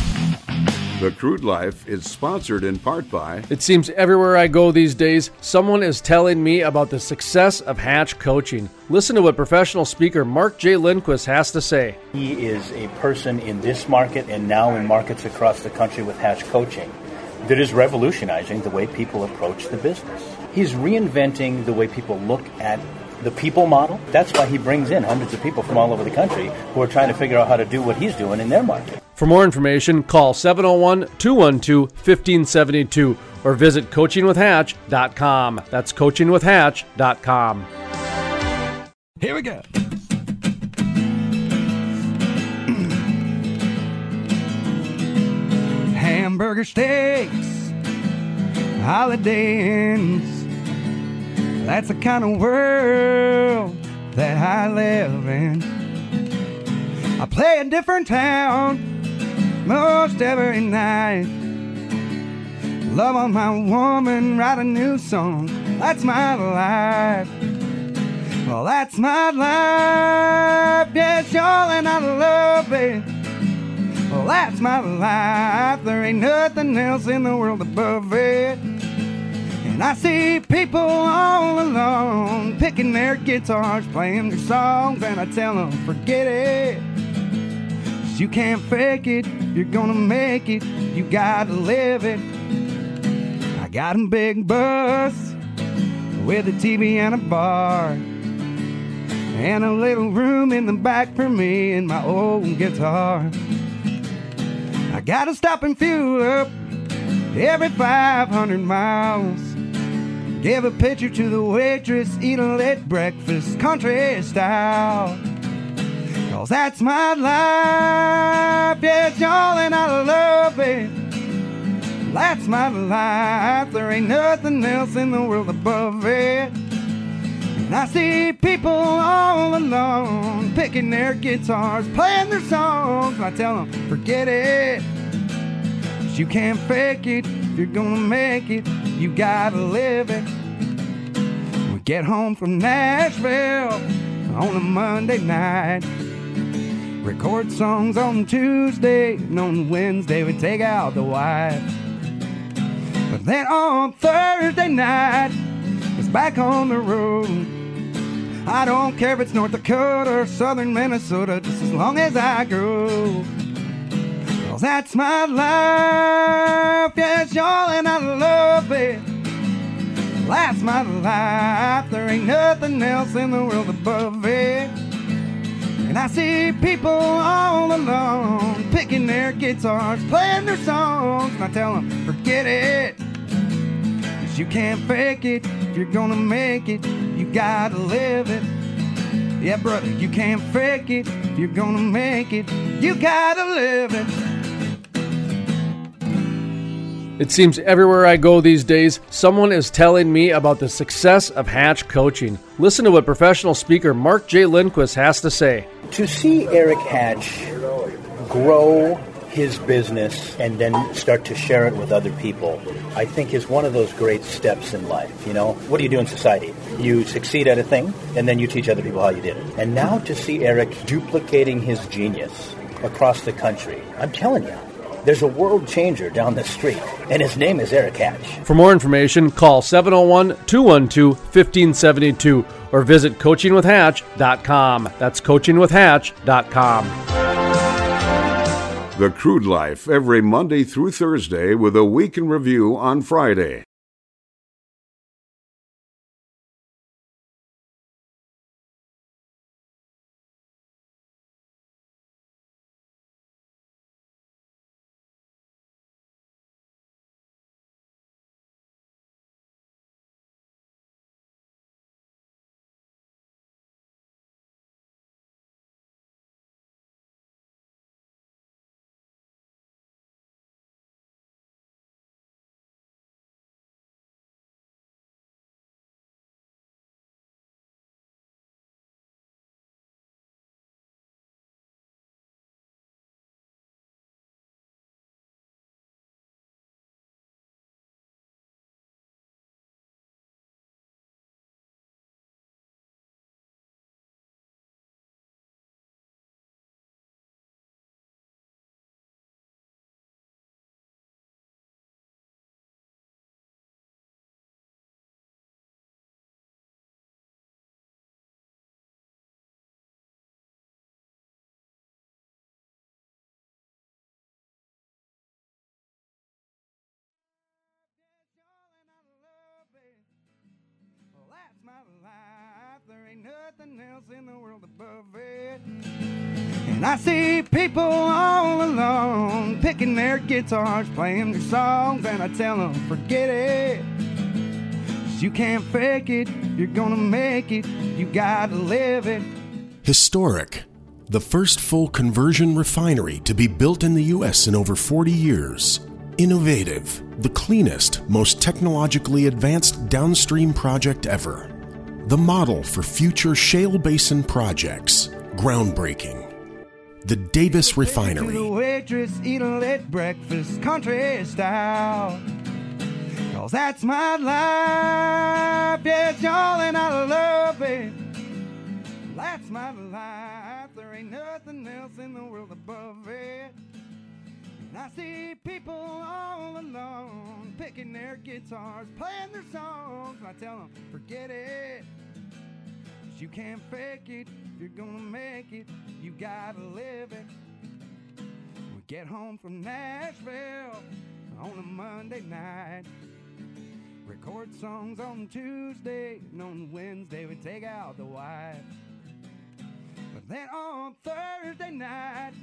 The Crude Life is sponsored in part by. It seems everywhere I go these days, someone is telling me about the success of Hatch coaching. Listen to what professional speaker Mark J. Lindquist has to say. He is a person in this market and now in markets across the country with Hatch coaching that is revolutionizing the way people approach the business. He's reinventing the way people look at the people model. That's why he brings in hundreds of people from all over the country who are trying to figure out how to do what he's doing in their market. For more information, call 701 212 1572 or visit coachingwithhatch.com. That's coachingwithhatch.com. Here we go. Mm. Hamburger steaks, holiday inns that's the kind of world that I live in. I play a different town most every night. Love on my woman, write a new song. That's my life. Well, that's my life. Yes, y'all, and I love it. Well, that's my life. There ain't nothing else in the world above it. And I see people all alone picking their guitars, playing their songs, and I tell them, forget it. You can't fake it, you're gonna make it, you gotta live it. I got a big bus with a TV and a bar. And a little room in the back for me and my old guitar. I gotta stop and fuel up every 500 miles. Give a picture to the waitress, eat a late breakfast, country style. Cause that's my life, yes, y'all, I love it. That's my life, there ain't nothing else in the world above it. And I see people all alone, picking their guitars, playing their songs, and I tell them, forget it. Cause you can't fake it, if you're gonna make it, you gotta live it. We get home from Nashville on a Monday night. Record songs on Tuesday, and on Wednesday we take out the wife. But then on Thursday night, it's back on the road. I don't care if it's North Dakota or southern Minnesota, just as long as I go. Cause that's my life, yes, y'all, and I love it. That's my life, there ain't nothing else in the world above it. And I see people all alone, picking their guitars, playing their songs, and I tell them, forget it. Cause you can't fake it, if you're gonna make it, you gotta live it. Yeah, brother, you can't fake it, if you're gonna make it, you gotta live it. It seems everywhere I go these days, someone is telling me about the success of Hatch coaching. Listen to what professional speaker Mark J. Lindquist has to say. To see Eric Hatch grow his business and then start to share it with other people, I think is one of those great steps in life. You know, what do you do in society? You succeed at a thing, and then you teach other people how you did it. And now to see Eric duplicating his genius across the country, I'm telling you, there's a world changer down the street, and his name is Eric Hatch. For more information, call 701 212 1572 or visit coachingwithhatch.com. That's coachingwithhatch.com. The Crude Life every Monday through Thursday with a week in review on Friday. There ain't nothing else in the world above it. And I see people all alone, picking their guitars, playing their songs, and I tell them, forget it. 'Cause you can't fake it, you're gonna make it, you gotta live it. Historic. The first full conversion refinery to be built in the U.S. in over 40 years. Innovative. The cleanest, most technologically advanced downstream project ever. The model for future shale basin projects. Groundbreaking. The Davis To the Refinery. waitress, breakfast, country style. Cause that's my life, yes, y'all, and I love it. That's my life, there ain't nothing else in the world above it. I see people all alone, picking their guitars, playing their songs, and I tell them, forget it. Cause you can't fake it, if you're gonna make it, you gotta live it. We get home from Nashville on a Monday night. Record songs on Tuesday, and on Wednesday we take out the wife. But then on Thursday night,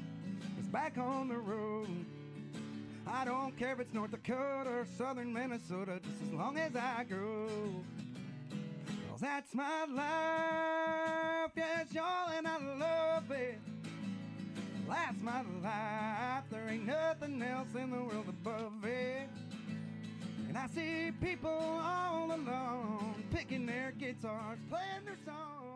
it's back on the road. I don't care if it's North Dakota or southern Minnesota, just as long as I. Cause that's my life, yes, y'all, and I love it. That's my life, there ain't nothing else in the world above it. And I see people all alone picking their guitars, playing their songs,